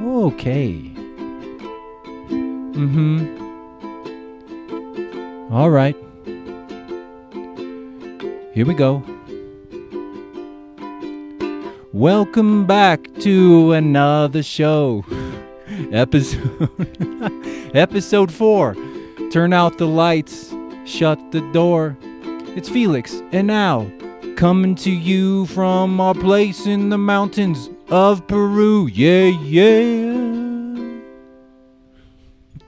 Okay. Mm hmm. All right. Here we go. Welcome back to another show. Episode Episode 4. Turn out the lights, shut the door. It's Felix, and now coming to you from our place in the mountains of Peru. Yeah, yeah.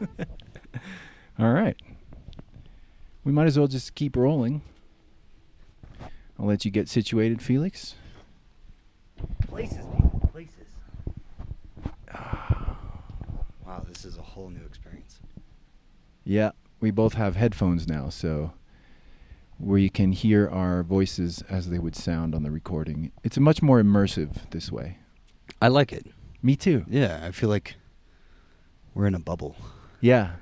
All right. We might as well just keep rolling. I'll let you get situated, Felix. Places, people, places. wow, this is a whole new experience. Yeah, we both have headphones now, so where you can hear our voices as they would sound on the recording. It's much more immersive this way. I like it. Me too. Yeah, I feel like we're in a bubble. Yeah.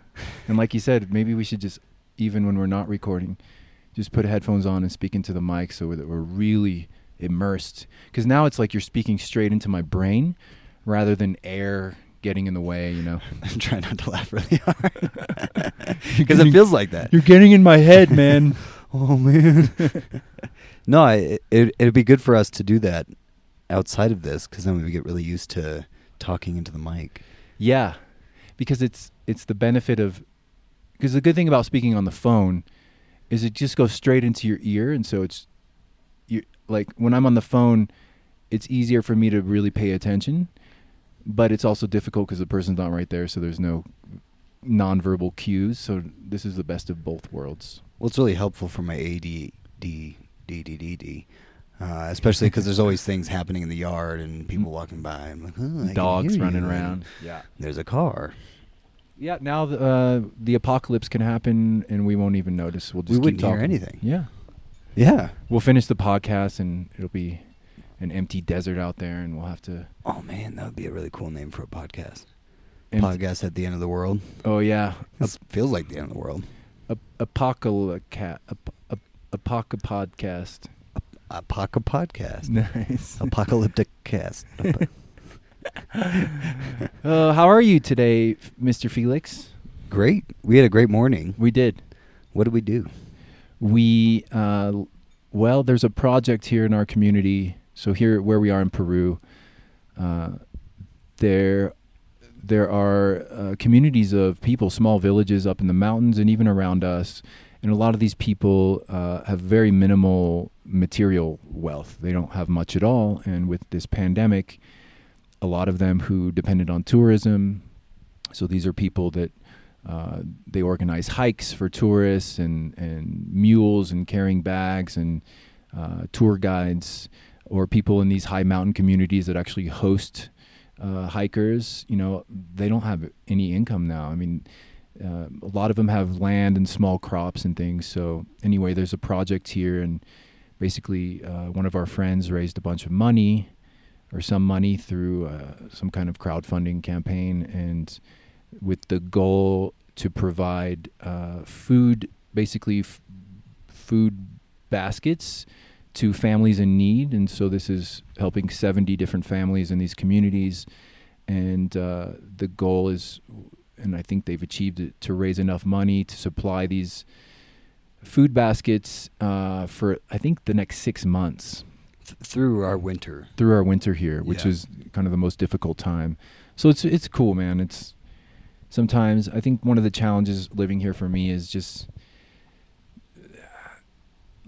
And like you said, maybe we should just, even when we're not recording, just put headphones on and speak into the mic so that we're really immersed. Because now it's like you're speaking straight into my brain rather than air getting in the way, you know? I'm trying not to laugh really hard. Because it feels like that. You're getting in my head, man. Oh, man. no, I, it, it'd be good for us to do that outside of this because then we would get really used to talking into the mic. Yeah, because it's it's the benefit of because the good thing about speaking on the phone is it just goes straight into your ear, and so it's you like when I'm on the phone, it's easier for me to really pay attention, but it's also difficult because the person's not right there, so there's no nonverbal cues. So this is the best of both worlds. Well, it's really helpful for my ADD, uh, especially because there's always things happening in the yard and people walking by. I'm like, oh, Dogs running you. around. Yeah. There's a car. Yeah, now the, uh, the apocalypse can happen and we won't even notice. We'll just We keep wouldn't hear anything. Yeah. Yeah. We'll finish the podcast and it'll be an empty desert out there, and we'll have to. Oh man, that would be a really cool name for a podcast. Empt- podcast at the end of the world. oh yeah, It feels like the end of the world. a apocalypse ap- apoca podcast. Apoca podcast. Nice. Apocalyptic cast. Uh, how are you today, Mr. Felix? great. We had a great morning. We did. What did we do? We uh, well, there's a project here in our community. So here, where we are in Peru, uh, there there are uh, communities of people, small villages up in the mountains and even around us. And a lot of these people uh, have very minimal material wealth. They don't have much at all. And with this pandemic, a lot of them who depended on tourism. So these are people that uh, they organize hikes for tourists and, and mules and carrying bags and uh, tour guides or people in these high mountain communities that actually host uh, hikers. You know, they don't have any income now. I mean, uh, a lot of them have land and small crops and things. So anyway, there's a project here, and basically, uh, one of our friends raised a bunch of money or some money through uh, some kind of crowdfunding campaign, and with the goal to provide uh, food, basically f- food baskets to families in need. And so this is helping 70 different families in these communities. And uh, the goal is, and I think they've achieved it, to raise enough money to supply these food baskets uh, for, I think, the next six months Th- through our winter. through our winter here, which Yeah. is kind of the most difficult time. So it's it's cool, man. It's sometimes I think one of the challenges living here for me is just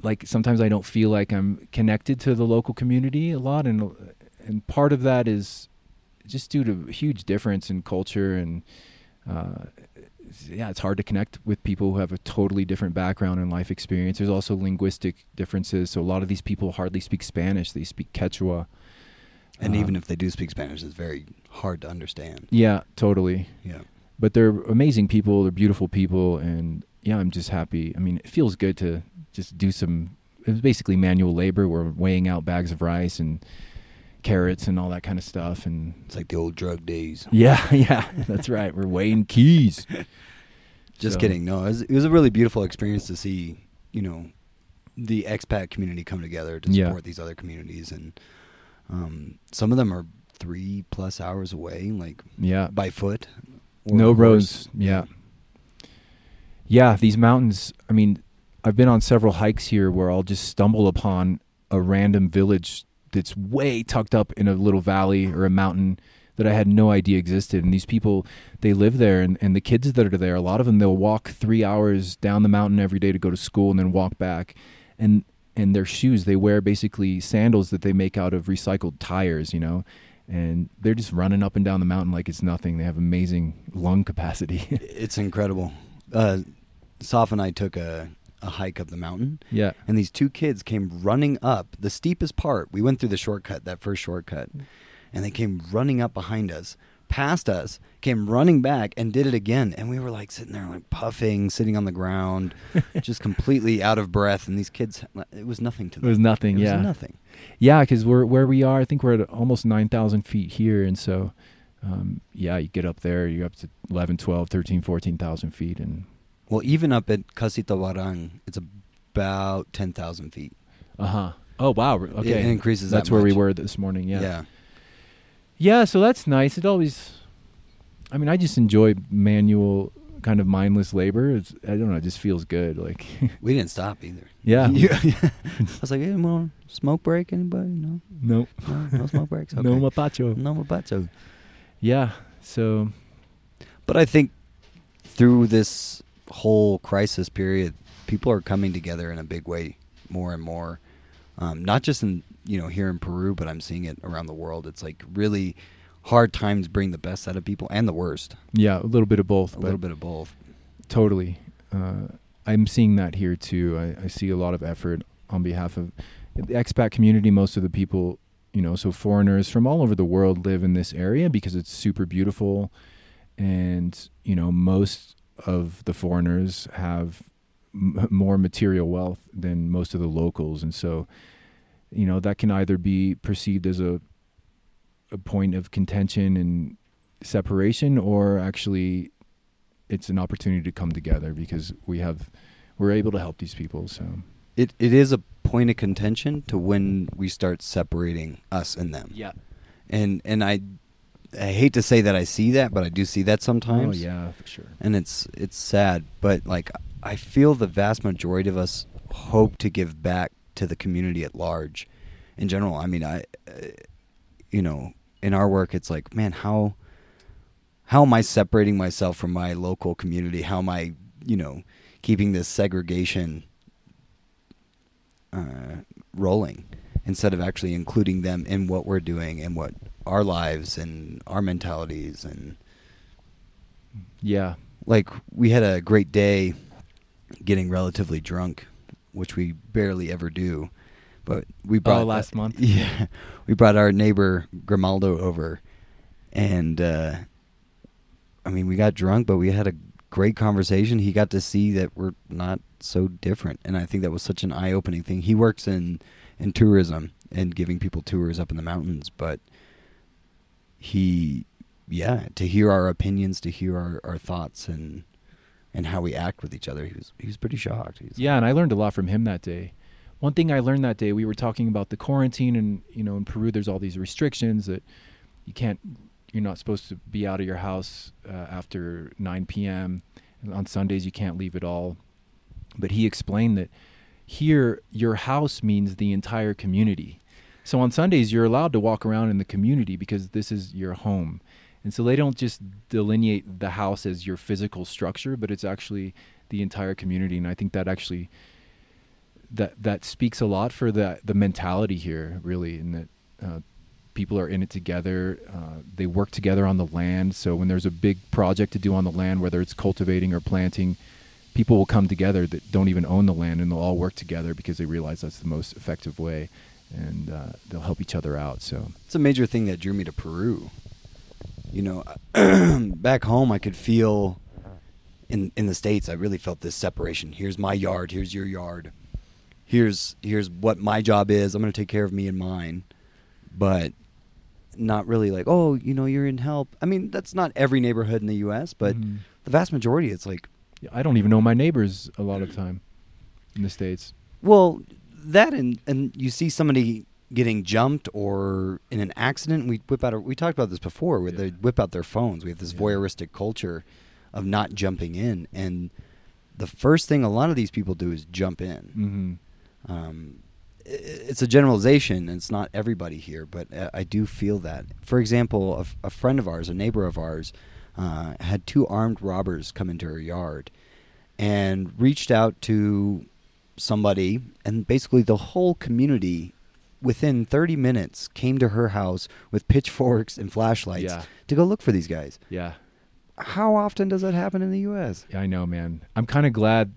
like sometimes I don't feel like I'm connected to the local community a lot, and and part of that is just due to a huge difference in culture and. Uh, yeah, it's hard to connect with people who have a totally different background and life experience. There's also linguistic differences. So a lot of these people hardly speak Spanish; they speak Quechua. And Uh, even if they do speak Spanish, it's very hard to understand. yeah, totally. Yeah. But they're amazing people. They're beautiful people, and yeah, I'm just happy. I mean, it feels good to just do some. It was basically manual labor. We're weighing out bags of rice and carrots and all that kind of stuff, and It's like the old drug days. yeah, yeah, that's right. We're weighing keys. Just So- kidding. No, it was, it was a really beautiful experience to see, you know, the expat community come together to Yeah. support these other communities, and um, some of them are three plus hours away, like Yeah. by foot. no roads. Yeah. Yeah, these mountains. I mean, I've been on several hikes here where I'll just stumble upon a random village that's way tucked up in a little valley or a mountain that I had no idea existed. And these people, they live there, and, and the kids that are there, a lot of them, they'll walk three hours down the mountain every day to go to school and then walk back. And and their shoes, they wear basically sandals that they make out of recycled tires, you know. And they're just running up and down the mountain like it's nothing. They have amazing lung capacity. It's incredible. Uh, Soph and I took a, a hike up the mountain, yeah. and these two kids came running up the steepest part. We went through the shortcut, that first shortcut, and they came running up behind us, past us, came running back, and did it again. And we were like sitting there, like puffing, sitting on the ground, just completely out of breath. And these kids, it was nothing to them. It was nothing. It was yeah. nothing. Yeah, because we're where we are. I think we're at almost nine thousand feet here, and so um, yeah, you get up there, you're up to 11, 12, 13, 14,000 feet, and Well, even up at Casitawarang, it's about ten thousand feet. uh huh. Oh wow. Okay. It increases. That's that where we were this morning. Yeah. yeah. Yeah. So that's nice. It always. I mean, I just enjoy manual kind of mindless labor. It's, I don't know. It just feels good. Like We didn't stop either. yeah. yeah. I was like, hey, more smoke break? Anybody? No, No. no, no smoke breaks. Okay. No mapacho. no mapacho. Yeah. So But I think through this whole crisis period, people are coming together in a big way, more and more. Um, not just in you know here in Peru, but I'm seeing it around the world. It's like really hard times bring the best out of people and the worst. yeah, a little bit of both. A little bit of both. Totally. Uh, I'm seeing that here too. I, I see a lot of effort on behalf of the expat community. Most of the people, you know, so foreigners from all over the world live in this area because it's super beautiful. And, you know, most of the foreigners have m- more material wealth than most of the locals. And so, you know, that can either be perceived as a, a point of contention and separation or actually it's an opportunity to come together because we have we're able to help these people so It it is a point of contention to when we start separating us and them. yeah And and I I hate to say that I see that, but I do see that sometimes. oh yeah for sure. And it's it's sad but like i feel the vast majority of us hope to give back to the community at large. In general i mean i uh, you know in our work it's like man how how am i separating myself from my local community? How am i you know keeping this segregation uh, rolling instead of actually including them in what we're doing and what our lives and our mentalities and yeah like we had a great day getting relatively drunk, which we barely ever do. But we brought Oh, last month? Yeah, we brought our neighbor Grimaldo over, and uh, I mean we got drunk, but we had a great conversation. He got to see that we're not so different, and I think that was such an eye-opening thing. He works in in tourism and giving people tours up in the mountains, but he yeah to hear our opinions to hear our, our thoughts and and how we act with each other he was he was pretty shocked. He's yeah and i learned a lot from him that day. One thing i learned that day we were talking about the quarantine and you know in peru there's all these restrictions that you can't you're not supposed to be out of your house uh, after 9 p.m on sundays you can't leave at all. But he explained that here your house means the entire community so on sundays you're allowed to walk around in the community because this is your home. And so they don't just delineate the house as your physical structure but it's actually the entire community. And i think that actually that that speaks a lot for the the mentality here really in that uh, people are in it together uh, they work together on the land. So when there's a big project to do on the land whether it's cultivating or planting people will come together that don't even own the land and they'll all work together because they realize that's the most effective way and uh, they'll help each other out so. It's a major thing that drew me to peru. You know back home i could feel in in the states i really felt this separation. Here's my yard here's your yard. Here's here's what my job is. I'm going to take care of me and mine. But not really like oh you know you're in help. I mean that's not every neighborhood in the us but Mhm. the vast majority it's like i don't even know my neighbors a lot of time in the states. Well that and and you see somebody getting jumped or in an accident, we whip out. Our, we talked about this before, where they whip out their phones. We have this Yeah. voyeuristic culture of not jumping in, and the first thing a lot of these people do is jump in. hmm Um, it's a generalization, and it's not everybody here, but I do feel that. For example, a friend of ours, a neighbor of ours, uh, had two armed robbers come into her yard and reached out to somebody, and basically the whole community. Within 30 minutes, came to her house with pitchforks and flashlights Yeah. to go look for these guys. Yeah. How often does that happen in the U.S.? Yeah, I know, man. I'm kind of glad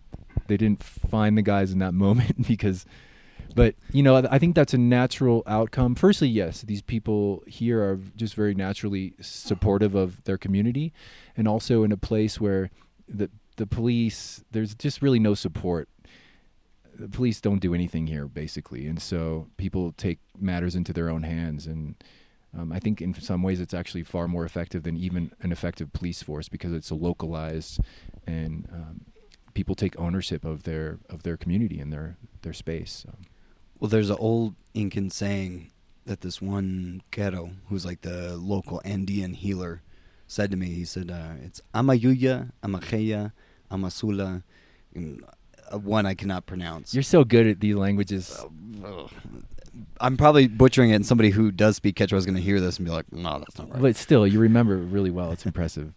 they didn't find the guys in that moment because, but you know, I think that's a natural outcome. Firstly, yes, these people here are just very naturally supportive of their community, and also in a place where the the police there's just really no support. The police don't do anything here, basically, and so people take matters into their own hands and. Um, I think in some ways it's actually far more effective than even an effective police force because it's a localized and um, people take ownership of their of their community and their their space. So. Well, there's an old Incan saying that this one ghetto, who's like the local Andean healer, said to me. He said, uh, "It's Amayuya, Amajeya, Amasula." One I cannot pronounce. You're so good at these languages. Uh, I'm probably butchering it, and somebody who does speak Quechua is going to hear this and be like, "No, that's not right." But still, you remember it really well. It's impressive.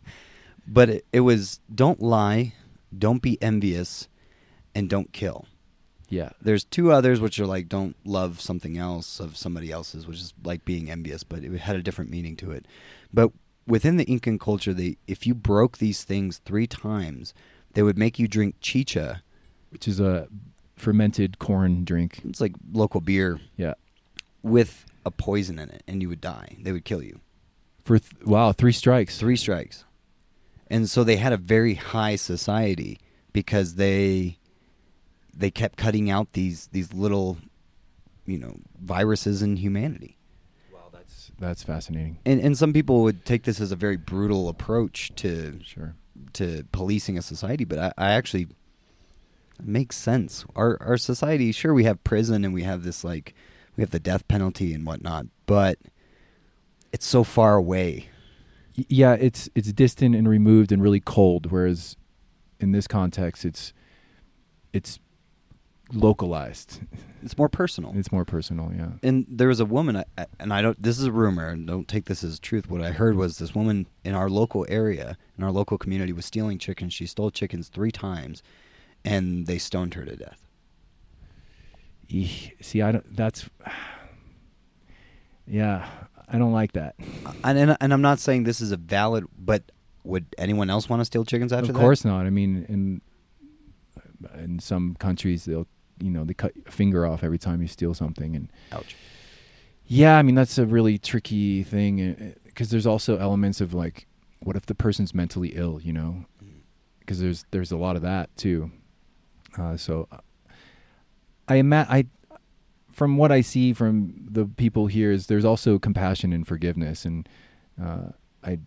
But it, it was don't lie, don't be envious, and don't kill. Yeah. There's two others which are like don't love something else of somebody else's, which is like being envious, but it had a different meaning to it. But within the Incan culture, they if you broke these things three times, they would make you drink chicha. Which is a fermented corn drink. It's like local beer Yeah. with a poison in it, and you would die. They would kill you. For th- wow, three strikes. Three strikes. And so they had a very high society because they they kept cutting out these these little you know viruses in humanity. Wow, that's that's fascinating. And and some people would take this as a very brutal approach to Sure. to policing a society, but I, I actually it makes sense. Our our society, sure, we have prison and we have this like we have the death penalty and whatnot, but it's so far away. Yeah, it's it's distant and removed and really cold. Whereas in this context, it's it's localized. It's more personal. It's more personal. Yeah. and there was a woman and i don't this is a rumor and don't take this as truth what i heard was this woman in our local area in our local community was stealing chickens she stole chickens three times and they stoned her to death See, I don't. That's. Yeah, I don't like that. and, and, and i'm not saying this is a valid but would anyone else want to steal chickens after that? of that course not. I mean, in in some countries, they'll you know they cut a finger off every time you steal something, and ouch yeah, I mean that's a really tricky thing eh, eh, because there's also elements of like, what if the person's mentally ill? You know, mm. because there's there's a lot of that too. Uh, so I ima- I from what I see from the people here is there's also compassion and forgiveness, and uh, I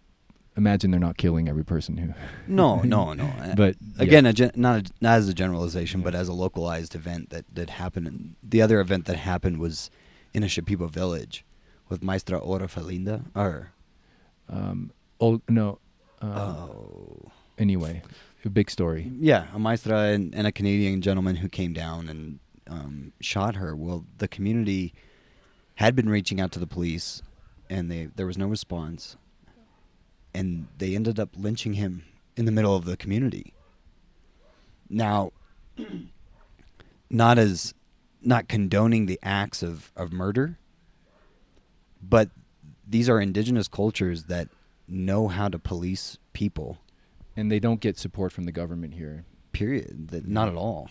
imagine they're not killing every person who. no no no But again yeah. a gen- not, a, not as a generalization but as a localized event that, that happened and the other event that happened was in a Shipibo village with maestra ora felinda or um, oh no. Uh, oh Anyway, a big story. Yeah, a maestra and, and a Canadian gentleman who came down and um, shot her. Well, the community had been reaching out to the police, and they there was no response, and they ended up lynching him in the middle of the community. Now, not as not condoning the acts of, of murder, but these are indigenous cultures that know how to police people. And they don't get support from the government here. Period. Not at all.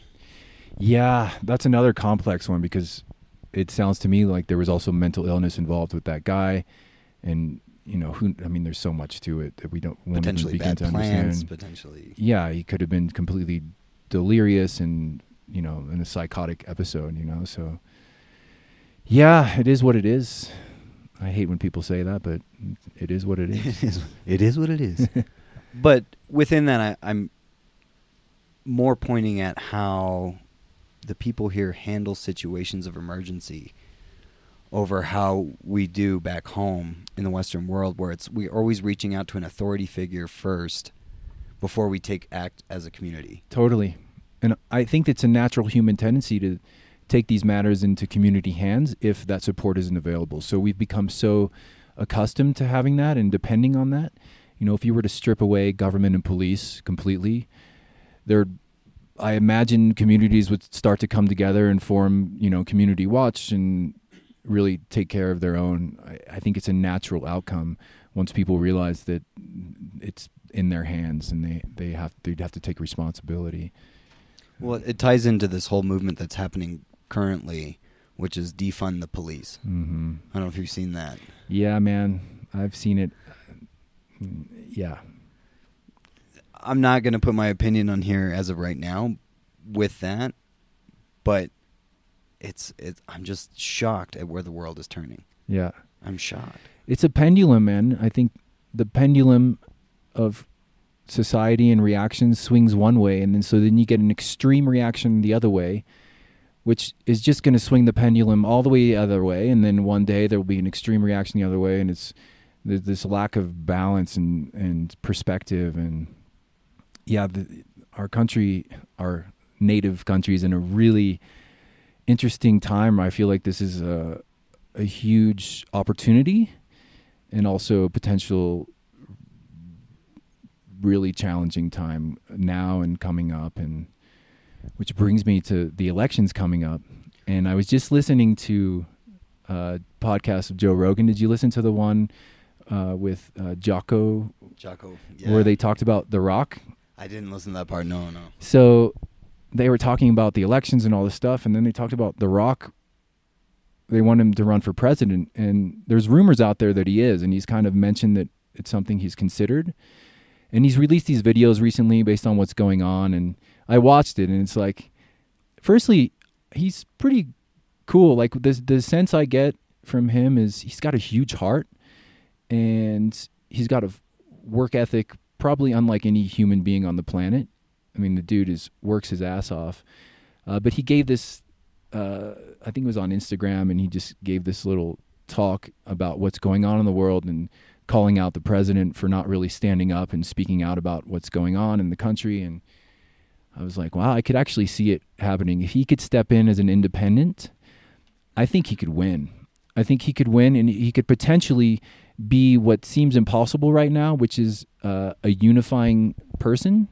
Yeah, that's another complex one because it sounds to me like there was also mental illness involved with that guy, and you know who. I mean, there's so much to it that we don't won't even potentially begin bad to plans, understand. potentially. yeah, he could have been completely delirious and you know in a psychotic episode. You know, so yeah, it is what it is. I hate when people say that, but it is what it is. it is. It is what it is. but within that, I, I'm more pointing at how the people here handle situations of emergency over how we do back home in the Western world, where it's we're always reaching out to an authority figure first before we take act as a community. Totally. And I think it's a natural human tendency to take these matters into community hands if that support isn't available. So we've become so accustomed to having that and depending on that. You know, if you were to strip away government and police completely, there I imagine communities would start to come together and form, you know, community watch and really take care of their own. I, I think it's a natural outcome once people realize that it's in their hands and they, they have they'd have to take responsibility. Well, it ties into this whole movement that's happening currently, which is defund the police. Mm-hmm. I don't know if you've seen that. Yeah, man, I've seen it. Yeah, I'm not going to put my opinion on here as of right now with that, but it's it's I'm just shocked at where the world is turning. yeah. I'm shocked. It's a pendulum, man. I think the pendulum of society and reactions swings one way, and then so then you get an extreme reaction the other way, which is just going to swing the pendulum all the way the other way, and then one day there will be an extreme reaction the other way, and it's there's this lack of balance and and perspective, and yeah, the, our country, our native country, is in a really interesting time. I feel like this is a a huge opportunity and also a potential really challenging time now and coming up and which brings me to the elections coming up and i was just listening to a podcast of joe rogan did you listen to the one uh, with uh, jocko Jocko, where they talked about the rock I didn't listen to that part. No, no. so they were talking about the elections and all this stuff, and then they talked about The Rock. They want him to run for president, and there's rumors out there that he is, and he's kind of mentioned that it's something he's considered. And he's released these videos recently based on what's going on, and I watched it, and it's like, firstly, he's pretty cool. Like the the sense I get from him is he's got a huge heart, and he's got a work ethic probably unlike any human being on the planet. I mean, the dude is works his ass off. Uh, but he gave this, uh, I think it was on Instagram, and he just gave this little talk about what's going on in the world and calling out the president for not really standing up and speaking out about what's going on in the country. And I was like, wow, I could actually see it happening. If he could step in as an independent, I think he could win. I think he could win, and he could potentially be what seems impossible right now, which is uh, a unifying person,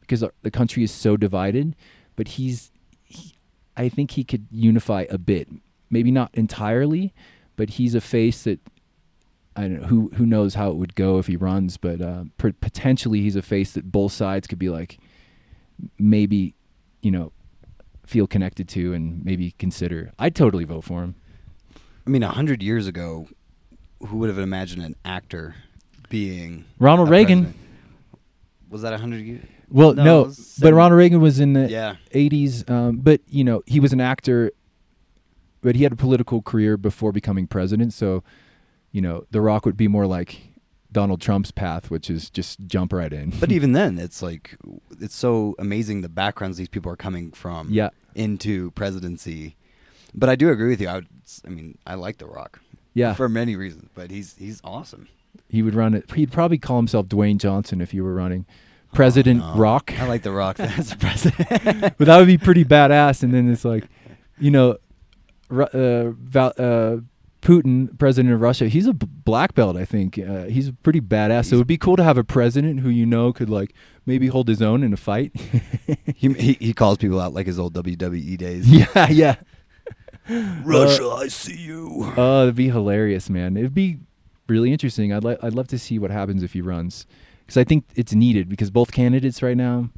because the country is so divided. But he's, he, I think he could unify a bit, maybe not entirely, but he's a face that I don't know who who knows how it would go if he runs, but uh, p- potentially he's a face that both sides could be like, maybe, you know, feel connected to and maybe consider. I'd totally vote for him. I mean, a hundred years ago, who would have imagined an actor being Ronald Reagan. president? Was that a hundred years? Well, No, no, but Ronald Reagan was in the Yeah. 80s. Um, but you know, he was an actor, but he had a political career before becoming president. So, you know, The Rock would be more like Donald Trump's path, which is just jump right in. But even then, it's like it's so amazing the backgrounds these people are coming from. Yeah. Into presidency, but I do agree with you. I, would, I mean, I like The Rock. Yeah. For many reasons, but he's he's awesome. he would run it. He'd probably call himself Dwayne Johnson if you were running President Oh, no. Rock. I like The Rock as a president. but that would be pretty badass. And then it's like, you know, uh, Val- uh, Putin, president of Russia, he's a b- black belt. I think uh, he's pretty badass. so it would be cool to have a president who you know could like maybe hold his own in a fight. he, he he calls people out like his old WWE days. yeah, yeah. Russia, I see you. Oh, that'd be hilarious, man. It'd be really interesting. I'd like. I'd love to see what happens if he runs, because I think it's needed. Because both candidates right now,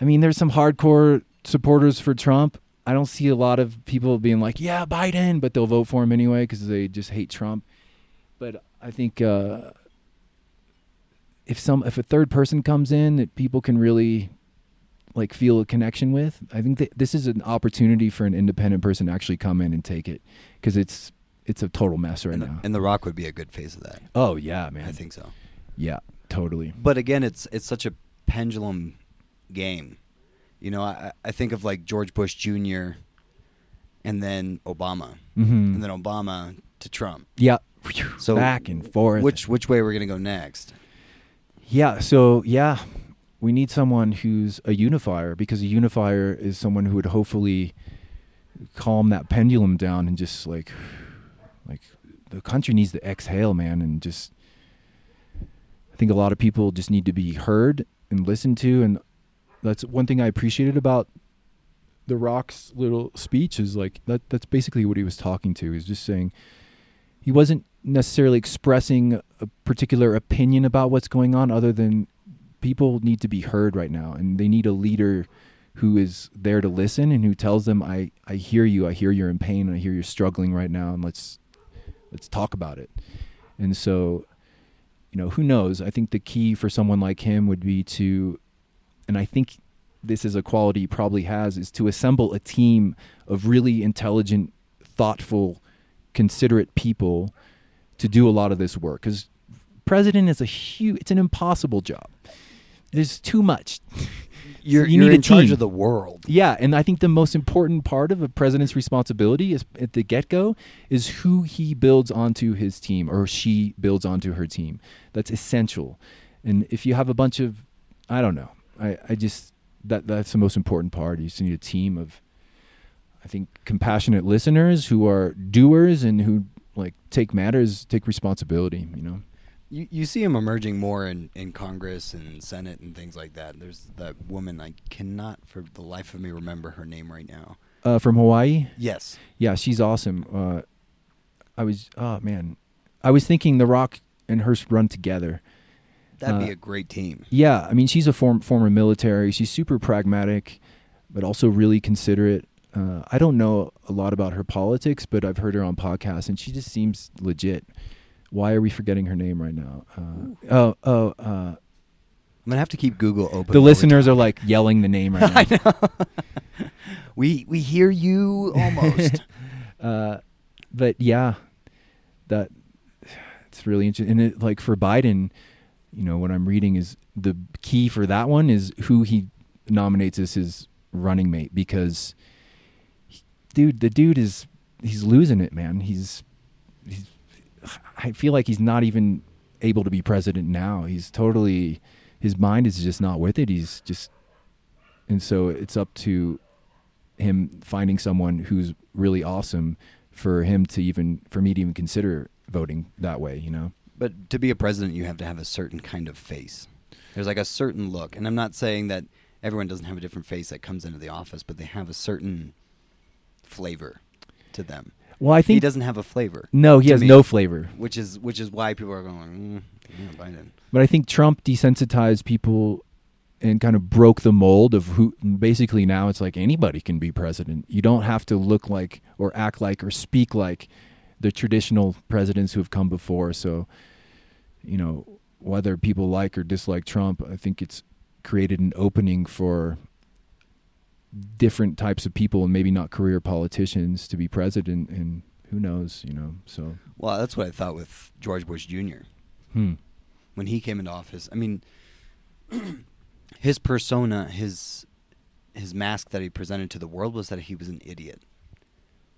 I mean, there's some hardcore supporters for Trump. I don't see a lot of people being like, "Yeah, Biden," but they'll vote for him anyway because they just hate Trump. But I think uh, if some if a third person comes in that people can really like feel a connection with, I think that this is an opportunity for an independent person to actually come in and take it because it's it's a total mess right and, now. and The Rock would be a good face of that. oh yeah, man. I think so. yeah, totally. But again, it's it's such a pendulum game. You know, I, I think of like George Bush Jr. and then Obama, hmm and then Obama to Trump. yeah. So back and forth. Which which way we're gonna go next? Yeah, so yeah, we need someone who's a unifier because a unifier is someone who would hopefully calm that pendulum down and just like like the country needs to exhale, man, and just I think a lot of people just need to be heard and listened to and that's one thing I appreciated about the Rock's little speech is like that that's basically what he was talking to. He was just saying he wasn't necessarily expressing a particular opinion about what's going on other than people need to be heard right now and they need a leader who is there to listen and who tells them I I hear you, I hear you're in pain, and I hear you're struggling right now and let's let's talk about it. And so you know, who knows? I think the key for someone like him would be to and I think this is a quality he probably has is to assemble a team of really intelligent, thoughtful, considerate people to do a lot of this work because president is a huge it's an impossible job there's too much. You're, You you're need a in charge team. of the world. yeah and i think the most important part of a president's responsibility is at the get-go is who he builds onto his team or she builds onto her team. That's essential. And if you have a bunch of i don't know. I, I just that that's the most important part. You just need a team of i think compassionate listeners who are doers and who like take matters take responsibility you know You you see him emerging more in, in Congress and Senate and things like that. There's that woman I cannot for the life of me remember her name right now. uh, from hawaii Yes. Yeah, she's awesome. Uh, I was, oh man, I was thinking The Rock and her run together. That'd be Uh, a great team. Yeah, I mean, she's a form, former military. She's super pragmatic, but also really considerate. Uh, I don't know a lot about her politics, but I've heard her on podcasts, and she just seems legit. Why are we forgetting her name right now? Uh, oh, oh, uh, I'm gonna have to keep Google open. the listeners are like yelling the name right now. I know. we we hear you almost. uh, but yeah, that it's really interesting. And it, like for Biden, you know, what I'm reading is the key for that one is who he nominates as his running mate because, he- dude, the dude is he's losing it, man. He's. I feel like he's not even able to be president now. He's totally his mind is just not with it. He's just and so it's up to him finding someone who's really awesome for him to even for me to even consider voting that way you know But to be a president, you have to have a certain kind of face. There's like a certain look, and I'm not saying that everyone doesn't have a different face that comes into the office, but they have a certain flavor to them. Well i think He doesn't have a flavor. no he has me, no flavor which is which is why people are going, mm, Biden. but i think trump desensitized people and kind of broke the mold of who basically now it's like anybody can be president you don't have to look like or act like or speak like the traditional presidents who have come before so you know whether people like or dislike trump i think it's created an opening for different types of people and maybe not career politicians to be president and who knows you know so Well, that's what I thought with George Bush Jr. hmm. when he came into office. I mean, his persona, his his mask that he presented to the world was that he was an idiot.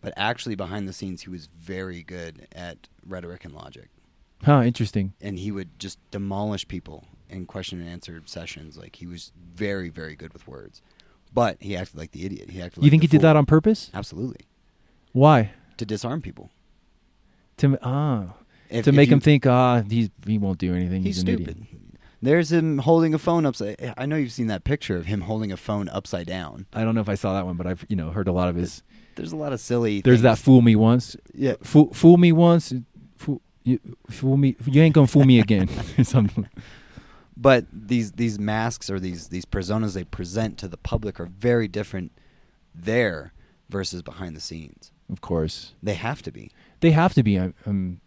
But actually, behind the scenes, he was very good at rhetoric and logic, huh interesting and he would just demolish people in question and answer sessions. Like he was very, very good with words. But he acted like the idiot. He acted. you like think he did that on purpose Absolutely why to disarm people. to ah If- to if make you- him think ah he's he won't do anything he's, He's an stupid. idiot There's him holding a phone upside. I know you've seen that picture of him holding a phone upside down. i don't know if i saw that one but i've you know heard a lot of his There's a lot of silly. there's that fool me once Yeah, fool, fool me once fool, you, fool me you ain't gonna fool me again something but these these masks or these these personas they present to the public are very different there versus behind the scenes. of course They have to be. they have to be I- um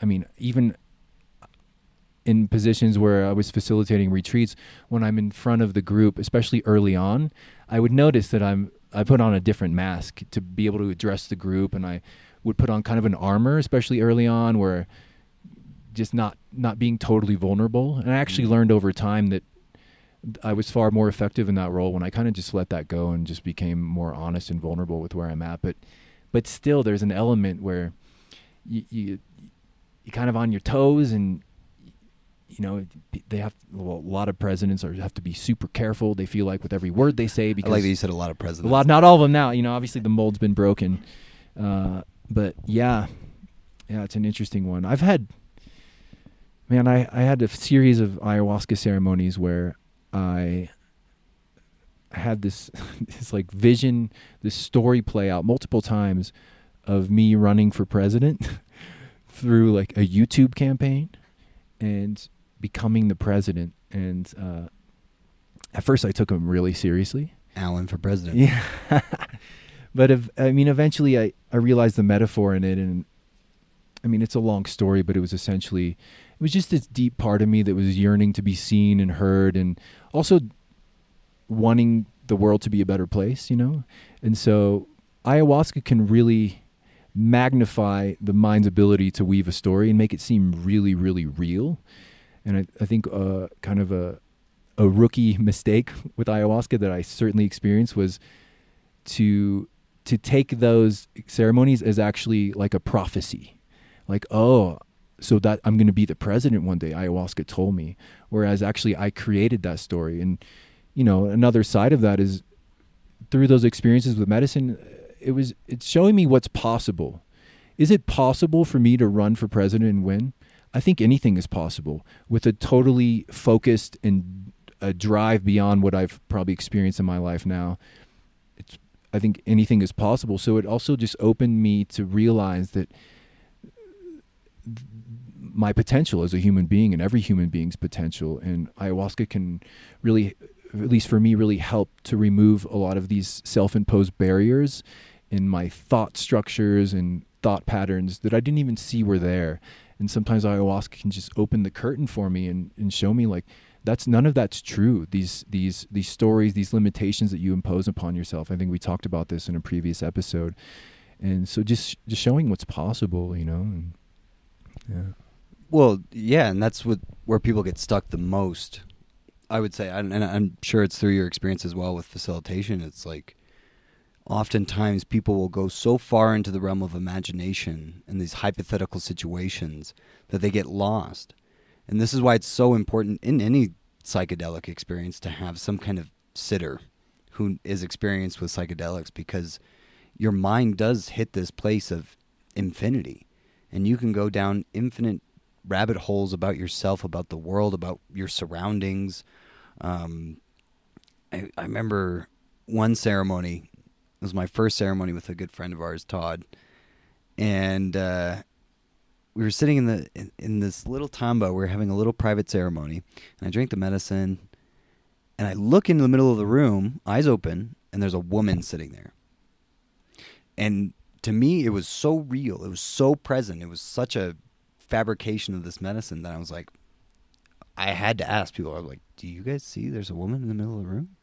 i mean even in positions where i was facilitating retreats when i'm in front of the group especially early on i would notice that i'm i put on a different mask to be able to address the group and i would put on kind of an armor especially early on where just not not being totally vulnerable and i actually Mm. learned over time that I was far more effective in that role when I kind of just let that go and just became more honest and vulnerable with where I'm at. But but still, there's an element where you you you kind of on your toes and you know they have well, a lot of presidents are have to be super careful. They feel like with every word they say I because like that you said a lot of presidents a lot, not all of them now. You know, obviously the mold's been broken, uh, but yeah, yeah, it's an interesting one. I've had, man, I I had a series of ayahuasca ceremonies where I had this this like vision, this story play out multiple times of me running for president through like a YouTube campaign and becoming the president. And uh, at first, I took him really seriously. Alan for president. Yeah. but if, I mean, eventually I, I realized the metaphor in it. And I mean, it's a long story, but it was essentially, it was just this deep part of me that was yearning to be seen and heard and also wanting the world to be a better place, you know? And so ayahuasca can really magnify the mind's ability to weave a story and make it seem really, really real. And I, I think uh, kind of a, a rookie mistake with ayahuasca that I certainly experienced was to to take those ceremonies as actually like a prophecy. Like, oh, so that I'm going to be the president one day, ayahuasca told me. Whereas actually I created that story. And, you know, another side of that is through those experiences with medicine, it was, it's showing me what's possible. Is it possible for me to run for president and win? I think anything is possible with a totally focused and a drive beyond what I've probably experienced in my life now. It's, I think anything is possible. So it also just opened me to realize that my potential as a human being and every human being's potential. And ayahuasca can really at least for me really help to remove a lot of these self-imposed barriers in my thought structures and thought patterns that I didn't even see were there. And sometimes ayahuasca can just open the curtain for me and, and show me like that's none of that's true. These these these stories these limitations that you impose upon yourself. I think we talked about this in a previous episode. And so just just showing what's possible you know and, yeah Well, yeah, and that's what where people get stuck the most. I would say, and I'm sure it's through your experience as well with facilitation. It's like oftentimes people will go so far into the realm of imagination and these hypothetical situations that they get lost. And this is why it's so important in any psychedelic experience to have some kind of sitter who is experienced with psychedelics because your mind does hit this place of infinity and you can go down infinite rabbit holes about yourself, about the world, about your surroundings. Um, I, I remember one ceremony. It was my first ceremony with a good friend of ours, Todd, and uh, we were sitting in the in, in this little tamba. We were having a little private ceremony, and I drank the medicine, and I look into the middle of the room, eyes open, and there's a woman sitting there. And to me, it was so real. It was so present. It was such a fabrication of this medicine that I was like, I had to ask people. I was like, "Do you guys see? There's a woman in the middle of the room."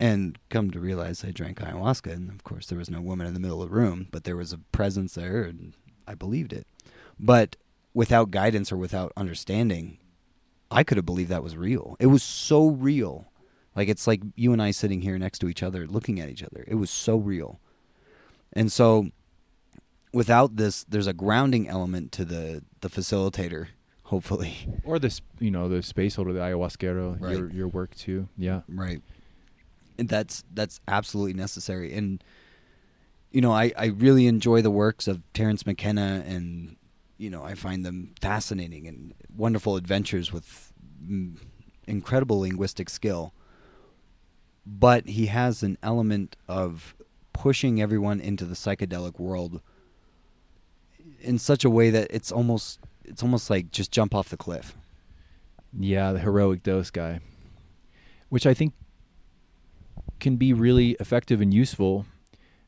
And come to realize, I drank ayahuasca, and of course, there was no woman in the middle of the room, but there was a presence there, and I believed it. But without guidance or without understanding, I could have believed that was real. It was so real. Like it's like you and I sitting here next to each other, looking at each other. It was so real. And so without this there's a grounding element to the the facilitator, hopefully. or this you know the space holder the ayahuasquero Right. your your work too yeah Right. And that's that's absolutely necessary. And you know, I, I really enjoy the works of Terence McKenna and you know, I find them fascinating and wonderful adventures with mm, incredible linguistic skill. But he has an element of pushing everyone into the psychedelic world in such a way that it's almost it's almost like just jump off the cliff. Yeah, the heroic dose guy, which I think can be really effective and useful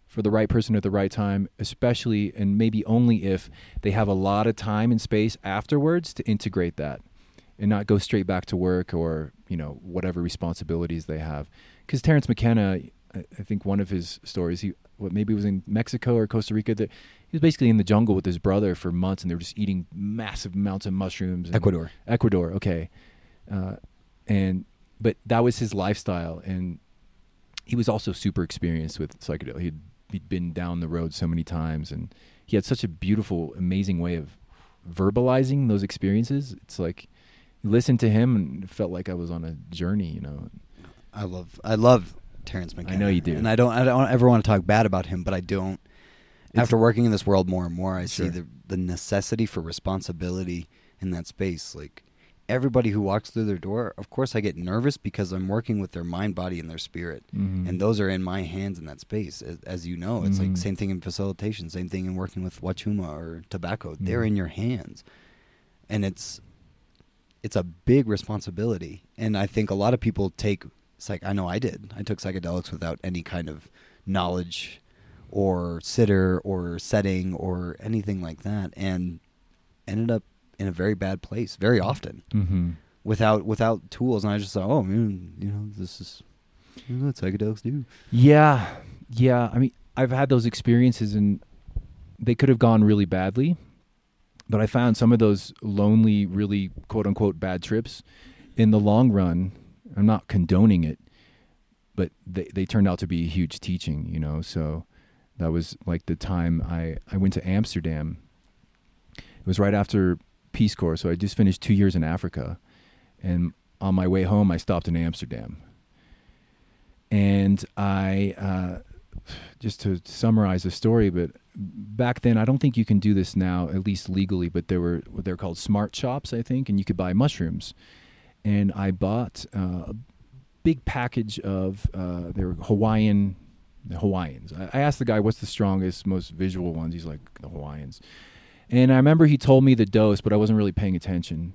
for the right person at the right time, especially and maybe only if they have a lot of time and space afterwards to integrate that and not go straight back to work or, you know, whatever responsibilities they have. Because Terence McKenna, I, think one of his stories, he what maybe was in Mexico or Costa Rica that he was basically in the jungle with his brother for months and they were just eating massive amounts of mushrooms. and- Ecuador. Ecuador, okay. Uh, and but that was his lifestyle, and he was also super experienced with psychedelic. He'd, he'd been down the road so many times, and he had such a beautiful, amazing way of verbalizing those experiences. It's like you listen to him and it felt like I was on a journey. You know, I love I love Terence McKenna. I know you do. and I don't I don't ever want to talk bad about him, but I don't. It's- After working in this world more and more, I see the the necessity for responsibility in that space. Like everybody who walks through their door, of course, I get nervous because I'm working with their mind, body, and their spirit, Mhm. and those are in my hands in that space. As, as you know, it's Mhm. like same thing in facilitation, same thing in working with wachuma or tobacco. They're Mhm. in your hands, and it's it's a big responsibility. And I think a lot of people take psych. I know I did. I took psychedelics without any kind of knowledge or sitter or setting or anything like that, and ended up in a very bad place very often Mhm. without without tools. And I just thought, oh, man, you know, this is this is what psychedelics do. Yeah, yeah. I mean, I've had those experiences, and they could have gone really badly. But I found some of those lonely, really quote unquote bad trips, in the long run, I'm not condoning it, but they they turned out to be a huge teaching. You know, so that was like the time I I went to Amsterdam. It was right after Peace Corps, so I just finished two years in Africa, and on my way home, I stopped in Amsterdam and I uh, just to summarize the story, but back then I don't think you can do this now, at least legally. But there were they're called smart shops, I think, and you could buy mushrooms. And I bought uh, a big package of uh, they were Hawaiian, the Hawaiians. I, I asked the guy, "What's the strongest, most visual ones?" He's like, "The Hawaiians." And I remember he told me the dose, but I wasn't really paying attention.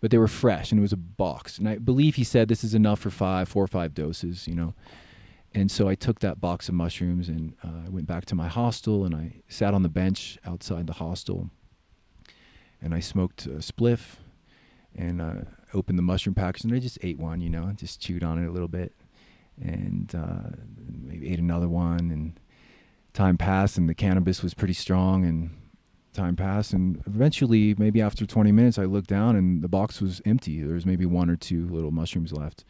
But they were fresh, and it was a box. And I believe he said this is enough for five, four or five doses, you know. And so I took that box of mushrooms and uh, I went back to my hostel and I sat on the bench outside the hostel and I smoked a spliff and uh, opened the mushroom package and I just ate one, you know, just chewed on it a little bit and uh, maybe ate another one and time passed and the cannabis was pretty strong and time passed and eventually maybe after 20 minutes I looked down and the box was empty. There was maybe one or two little mushrooms left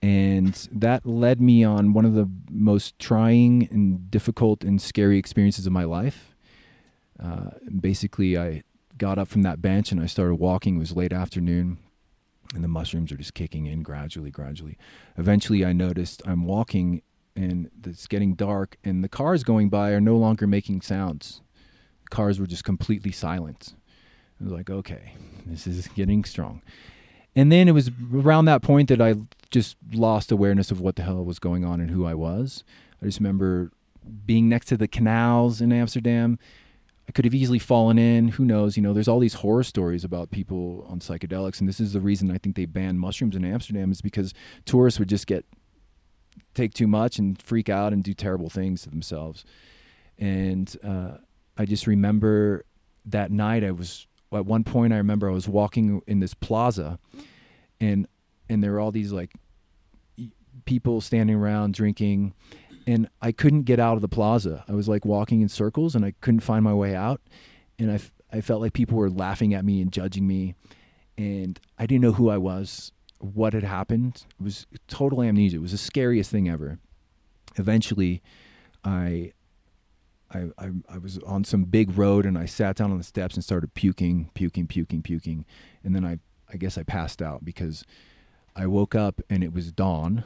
and that led me on one of the most trying and difficult and scary experiences of my life. Uh, basically, I got up from that bench and I started walking. It was late afternoon, and the mushrooms are just kicking in gradually, gradually. Eventually, I noticed I'm walking and it's getting dark, and the cars going by are no longer making sounds. cars were just completely silent. I was like, okay, this is getting strong. And then it was around that point that I just lost awareness of what the hell was going on and who I was. I just remember being next to the canals in Amsterdam. I could have easily fallen in. Who knows? You know, there's all these horror stories about people on psychedelics, and this is the reason I think they banned mushrooms in Amsterdam is because tourists would just get take too much and freak out and do terrible things to themselves. And uh, I just remember that night I was at one point I remember I was walking in this plaza and and there were all these like people standing around drinking and I couldn't get out of the plaza. I was like walking in circles and I couldn't find my way out and I, f- I felt like people were laughing at me and judging me and I didn't know who I was, what had happened. It was total amnesia. It was the scariest thing ever. Eventually I I, I I was on some big road and I sat down on the steps and started puking, puking, puking, puking, and then I I guess I passed out because I woke up and it was dawn,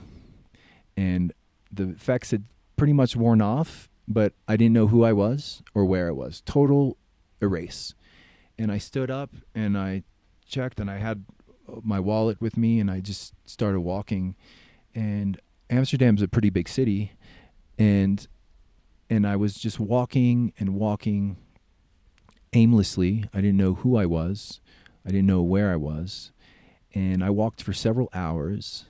and the effects had pretty much worn off, but I didn't know who I was or where I was. Total erase, and I stood up and I checked and I had my wallet with me and I just started walking, and Amsterdam's a pretty big city, and and I was just walking and walking aimlessly. I didn't know who I was. I didn't know where I was. And I walked for several hours.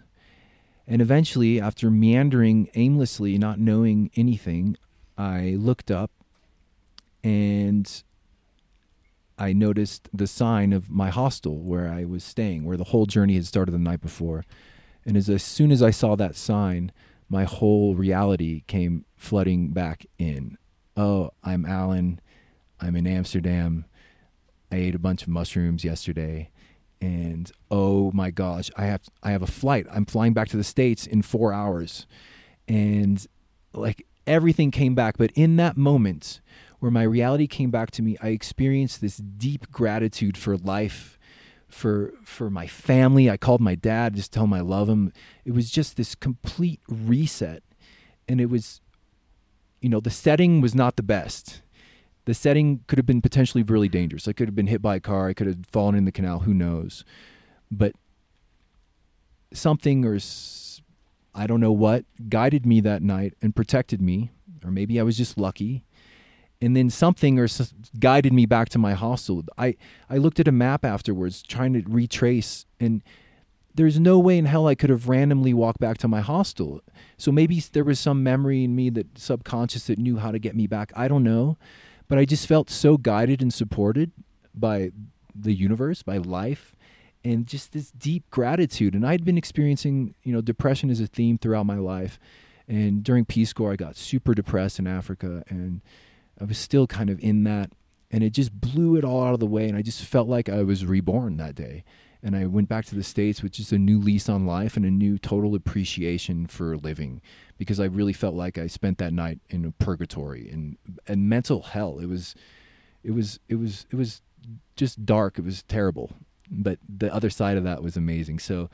And eventually, after meandering aimlessly, not knowing anything, I looked up and I noticed the sign of my hostel where I was staying, where the whole journey had started the night before. And as, as soon as I saw that sign, my whole reality came flooding back in. Oh, I'm Alan. I'm in Amsterdam. I ate a bunch of mushrooms yesterday, and oh my gosh, I have I have a flight. I'm flying back to the states in 4 hours. And like everything came back, but in that moment where my reality came back to me, I experienced this deep gratitude for life, for for my family. I called my dad just to tell him I love him. It was just this complete reset. And it was you know, the setting was not the best. The setting could have been potentially really dangerous. I could have been hit by a car. I could have fallen in the canal. Who knows? But something or I don't know what guided me that night and protected me, or maybe I was just lucky. And then something or guided me back to my hostel. I, I looked at a map afterwards, trying to retrace, and there's no way in hell I could have randomly walked back to my hostel. So maybe there was some memory in me that subconscious that knew how to get me back. I don't know. But I just felt so guided and supported by the universe, by life, and just this deep gratitude. And I'd been experiencing, you know, depression as a theme throughout my life. And during Peace Corps, I got super depressed in Africa, and I was still kind of in that. And it just blew it all out of the way. And I just felt like I was reborn that day and I went back to the States with just a new lease on life and a new total appreciation for living because I really felt like I spent that night in a purgatory and and mental hell. It was it was it was it was just dark. It was terrible. But the other side of that was amazing. So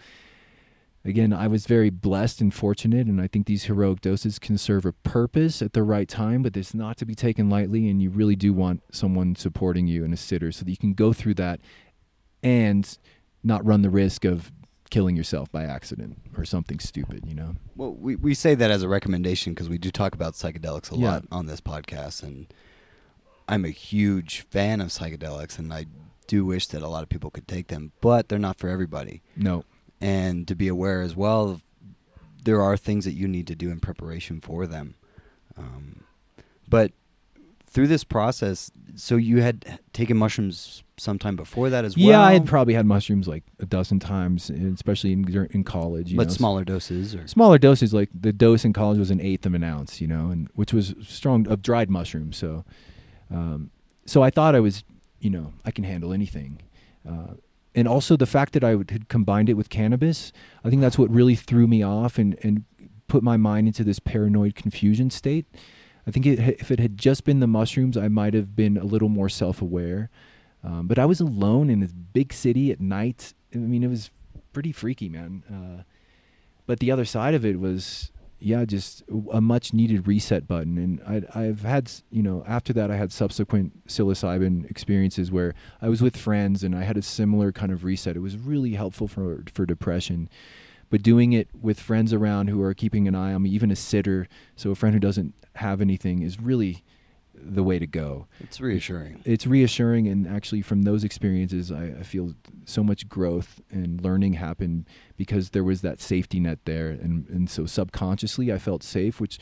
again, I was very blessed and fortunate and I think these heroic doses can serve a purpose at the right time, but it's not to be taken lightly and you really do want someone supporting you and a sitter so that you can go through that and not run the risk of killing yourself by accident or something stupid, you know? Well, we, we say that as a recommendation because we do talk about psychedelics a Yeah. lot on this podcast, and I'm a huge fan of psychedelics, and I do wish that a lot of people could take them, but they're not for everybody. No. And to be aware as well, there are things that you need to do in preparation for them. Um, but through this process, so you had taken mushrooms sometime before that as well. Yeah, I had probably had mushrooms like a dozen times, especially in in college. You but know? smaller doses, or smaller doses. Like the dose in college was an eighth of an ounce, you know, and which was strong of dried mushrooms. So, um, so I thought I was, you know, I can handle anything. Uh, and also the fact that I would, had combined it with cannabis, I think that's what really threw me off and and put my mind into this paranoid confusion state. I think it, if it had just been the mushrooms, I might have been a little more self aware. Um, but I was alone in this big city at night. I mean, it was pretty freaky, man. Uh, but the other side of it was, yeah, just a much needed reset button. And I, I've had, you know, after that, I had subsequent psilocybin experiences where I was with friends and I had a similar kind of reset. It was really helpful for for depression. But doing it with friends around who are keeping an eye on me, even a sitter, so a friend who doesn't have anything, is really the way to go it's reassuring. it's reassuring and actually from those experiences I, I feel so much growth and learning happened because there was that safety net there and, and so subconsciously i felt safe which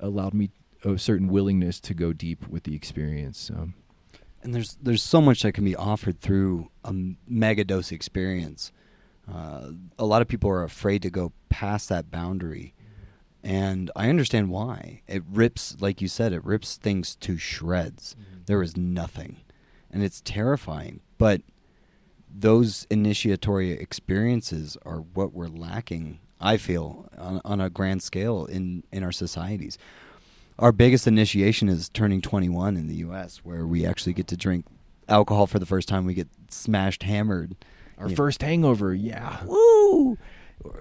allowed me a certain willingness to go deep with the experience so and there's there's so much that can be offered through a mega dose experience. Uh, a lot of people are afraid to go past that boundary, and I understand why. It rips, like you said, it rips things to shreds. There is nothing, and it's terrifying. But those initiatory experiences are what we're lacking. I feel on, on a grand scale in in our societies our biggest initiation is turning 21 in the U.S., where we actually get to drink alcohol for the first time. We get smashed, hammered. Our know. first hangover yeah woo,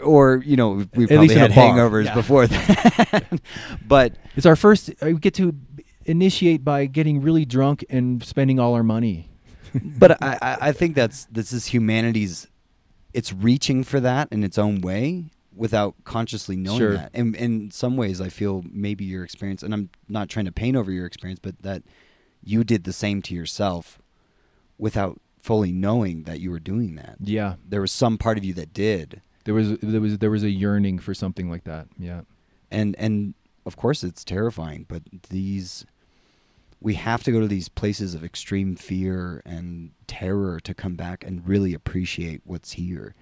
or you know, we At probably had hangovers yeah. before that. but it's our first uh, We get to initiate by getting really drunk and spending all our money but I, I- I think that's this is humanity's. It's reaching for that in its own way without consciously knowing Sure. that. And in some ways, I feel maybe your experience, and I'm not trying to paint over your experience, but that you did the same to yourself without fully knowing that you were doing that. yeah There was some part of you that did, there was there was there was a yearning for something like that yeah and and of course it's terrifying. But these, we have to go to these places of extreme fear and terror to come back and really appreciate what's here.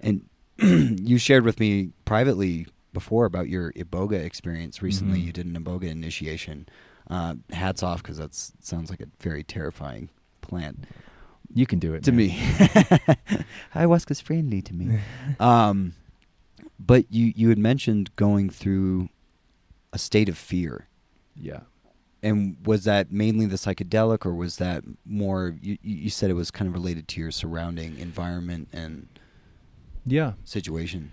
And you shared with me privately before about your iboga experience recently. Mhm. You did an iboga initiation. Uh, hats off because that sounds like a very terrifying plant. You can do it to man. me. Ayahuasca's friendly to me. um, but you you had mentioned going through a state of fear, Yeah. and was that mainly the psychedelic, or was that more? You you you said it was kind of related to your surrounding environment and Yeah. situation.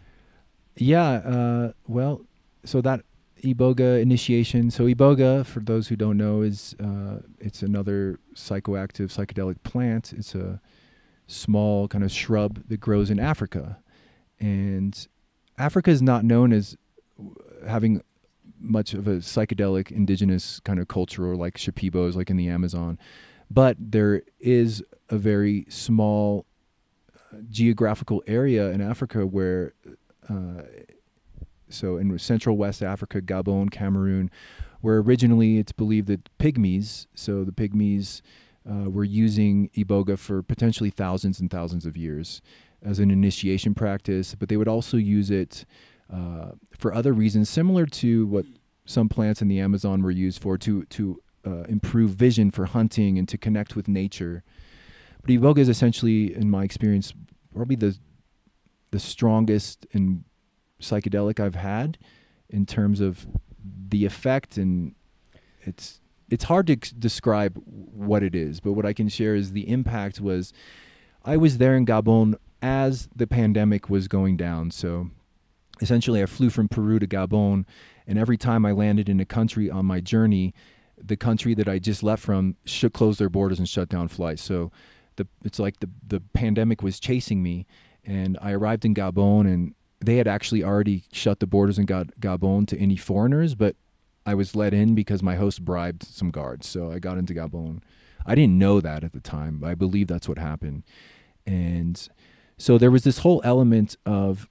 Yeah. Uh, well, so that iboga initiation. So iboga, for those who don't know, is uh, it's another psychoactive psychedelic plant. It's a small kind of shrub that grows in Africa, and Africa is not known as having much of a psychedelic indigenous kind of culture or like shipibos like in the Amazon, but there is a very small uh, geographical area in Africa where uh, so in Central West Africa, Gabon, Cameroon, where originally it's believed that pygmies, so the pygmies uh, were using iboga for potentially thousands and thousands of years as an initiation practice, but they would also use it uh, for other reasons, similar to what some plants in the Amazon were used for to to uh, improve vision for hunting and to connect with nature. But iboga is essentially, in my experience, probably the the strongest and psychedelic I've had in terms of the effect and it's it's hard to describe what it is but what I can share is the impact was I was there in Gabon as the pandemic was going down. So essentially I flew from Peru to Gabon and every time I landed in a country on my journey the country that I just left from should close their borders and shut down flights. So the it's like the the pandemic was chasing me and I arrived in Gabon and they had actually already shut the borders in Ga- Gabon to any foreigners, but I was let in because my host bribed some guards. So I got into Gabon. I didn't know that at the time, but I believe that's what happened. And so there was this whole element of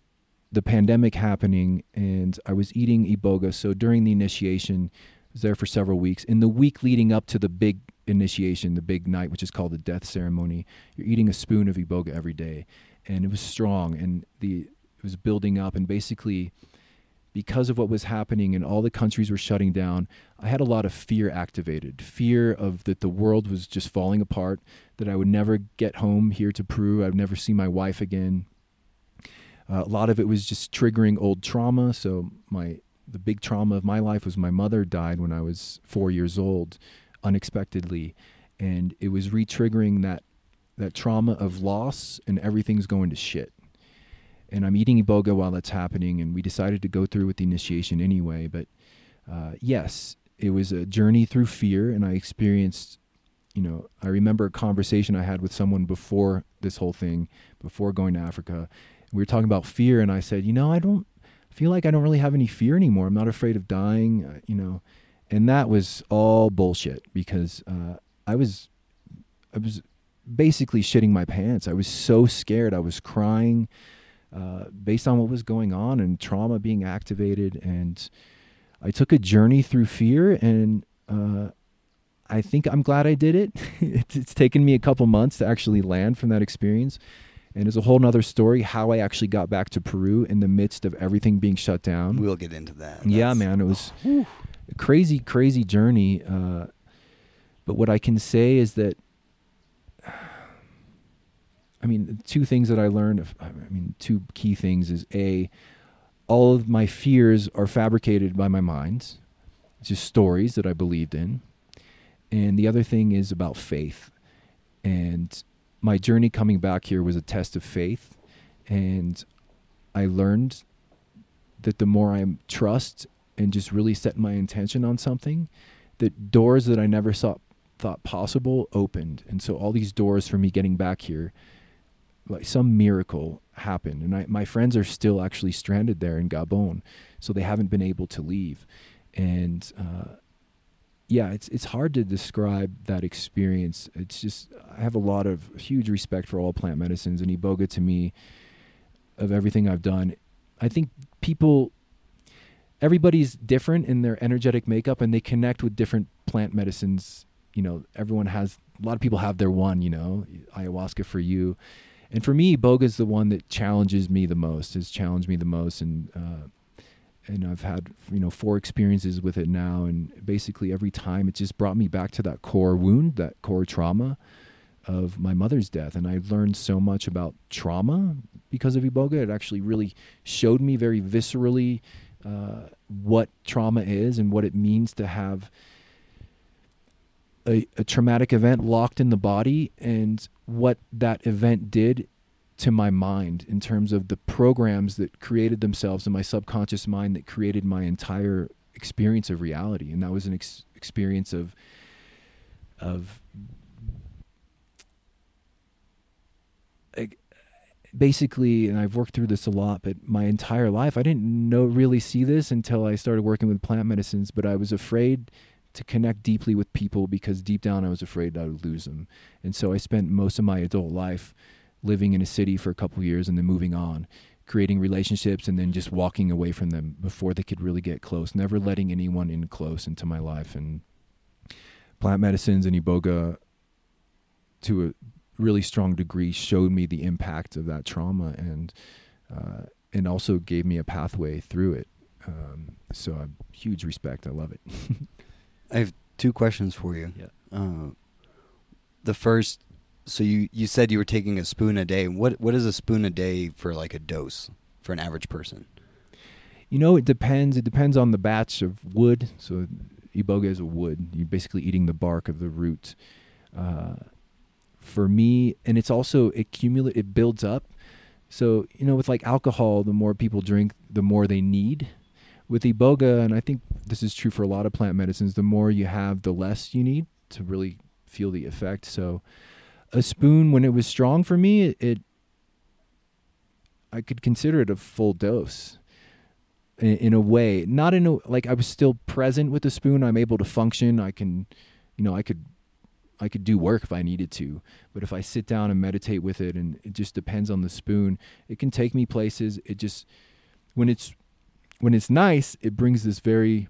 the pandemic happening, and I was eating iboga. So during the initiation, I was there for several weeks. In the week leading up to the big initiation, the big night, which is called the death ceremony, you're eating a spoon of iboga every day, and it was strong, and the it was building up, and basically because of what was happening and all the countries were shutting down, I had a lot of fear activated. Fear of that the world was just falling apart, that I would never get home here to Peru, I would never see my wife again. Uh, a lot of it was just triggering old trauma. So my the big trauma of my life was my mother died when I was four years old, unexpectedly, and it was re-triggering that that trauma of loss and everything's going to shit and I'm eating iboga while that's happening. And we decided to go through with the initiation anyway. But uh, yes, it was a journey through fear, and I experienced. You know, I remember a conversation I had with someone before this whole thing, before going to Africa. We were talking about fear, and I said, you know, I don't feel like I don't really have any fear anymore. I'm not afraid of dying, uh, you know, and that was all bullshit because uh, I was, I was basically shitting my pants. I was so scared. I was crying uh, based on what was going on and trauma being activated. And I took a journey through fear, and uh, I think I'm glad I did it. it's, it's taken me a couple months to actually land from that experience. And it's a whole nother story how I actually got back to Peru in the midst of everything being shut down. We'll get into that. yeah, man, it was a crazy, crazy journey. Uh, but what I can say is that I mean, two things that I learned. I mean, two key things is a, all of my fears are fabricated by my mind, it's just stories that I believed in, and the other thing is about faith, and my journey coming back here was a test of faith, and I learned that the more I trust and just really set my intention on something, that doors that I never saw thought possible opened, and so all these doors for me getting back here like some miracle happened and I, my friends are still actually stranded there in gabon so they haven't been able to leave. And uh, yeah it's it's hard to describe that experience. It's just i have a lot of huge respect for all plant medicines and iboga to me of everything i've done i think people everybody's different in their energetic makeup and they connect with different plant medicines. You know everyone has a lot of people have their one you know ayahuasca for you and for me, iboga is the one that challenges me the most. Has challenged me the most, and uh, and I've had you know four experiences with it now, and basically every time it just brought me back to that core wound, that core trauma, of my mother's death, and I learned so much about trauma because of iboga. It actually really showed me very viscerally uh, what trauma is and what it means to have a, a traumatic event locked in the body, and what that event did to my mind in terms of the programs that created themselves in my subconscious mind that created my entire experience of reality. And that was an ex- experience of of like, basically and I've worked through this a lot but my entire life I didn't know really see this until I started working with plant medicines but I was afraid to connect deeply with people because deep down I was afraid I would lose them and so I spent most of my adult life living in a city for a couple years and then moving on creating relationships and then just walking away from them before they could really get close never letting anyone in close into my life and plant medicines and iboga to a really strong degree showed me the impact of that trauma and uh, and also gave me a pathway through it. Um, so a huge respect. I love it. I have two questions for you. Yeah. Uh, the first, so you you said you were taking a spoon a day. What what is a spoon a day for like a dose for an average person? You know, it depends. It depends on the batch of wood. So iboga is a wood. You're basically eating the bark of the root. Uh, for me, and it's also accumulate. It builds up. So you know, with like alcohol, the more people drink, the more they need. With iboga, and I think this is true for a lot of plant medicines, the more you have, the less you need to really feel the effect. So, a spoon when it was strong for me, it, it I could consider it a full dose in, in, a way. Not in a like I was still present with the spoon. I'm able to function. I can, you know, I could I could do work if I needed to. But if I sit down and meditate with it, and it just depends on the spoon, it can take me places. It just when it's when it's nice, it brings this very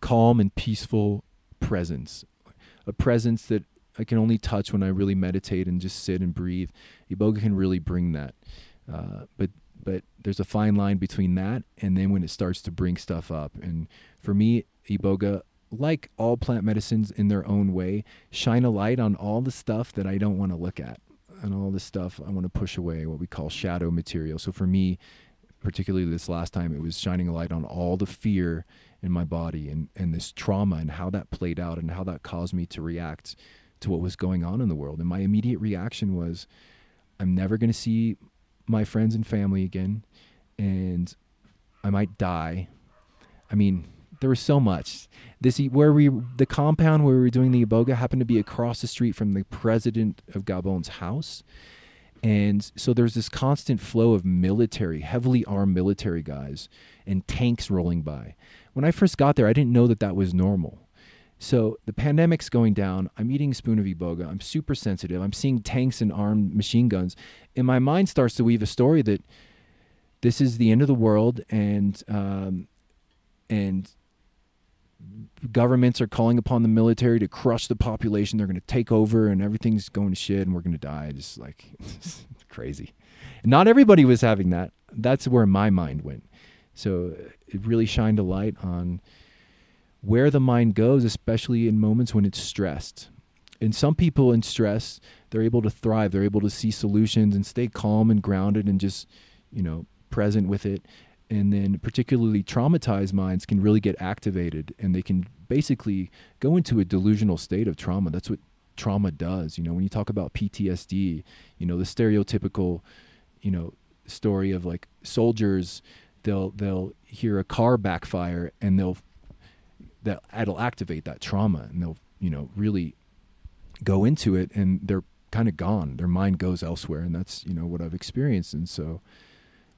calm and peaceful presence, a presence that I can only touch when I really meditate and just sit and breathe. Iboga can really bring that, uh, but but there's a fine line between that and then when it starts to bring stuff up. And for me, Iboga like all plant medicines in their own way, shine a light on all the stuff that I don't want to look at and all the stuff I want to push away, what we call shadow material. So for me, particularly this last time, it was shining a light on all the fear in my body and, and this trauma and how that played out and how that caused me to react to what was going on in the world. And my immediate reaction was, I'm never going to see my friends and family again, and I might die. I mean, there was so much. This where we the compound where we were doing the iboga happened to be across the street from the president of Gabon's house. And so there's this constant flow of military, heavily armed military guys and tanks rolling by. When I first got there, I didn't know that that was normal. So the pandemic's going down. I'm eating spoon of iboga. I'm super sensitive. I'm seeing tanks and armed machine guns. And my mind starts to weave a story that this is the end of the world and um, and governments are calling upon the military to crush the population. They're going to take over, and everything's going to shit, and we're going to die. Just like crazy. not everybody was having that. That's where my mind went. So it really shined a light on where the mind goes, especially in moments when it's stressed. And some people in stress, they're able to thrive. They're able to see solutions and stay calm and grounded and just, you know, present with it and then particularly traumatized minds can really get activated and they can basically go into a delusional state of trauma. That's what trauma does you know when you talk about PTSD you know the stereotypical you know story of like soldiers they'll they'll hear a car backfire and they'll that it'll activate that trauma and they'll you know really go into it and they're kind of gone. Their mind goes elsewhere and that's you know what I've experienced. And so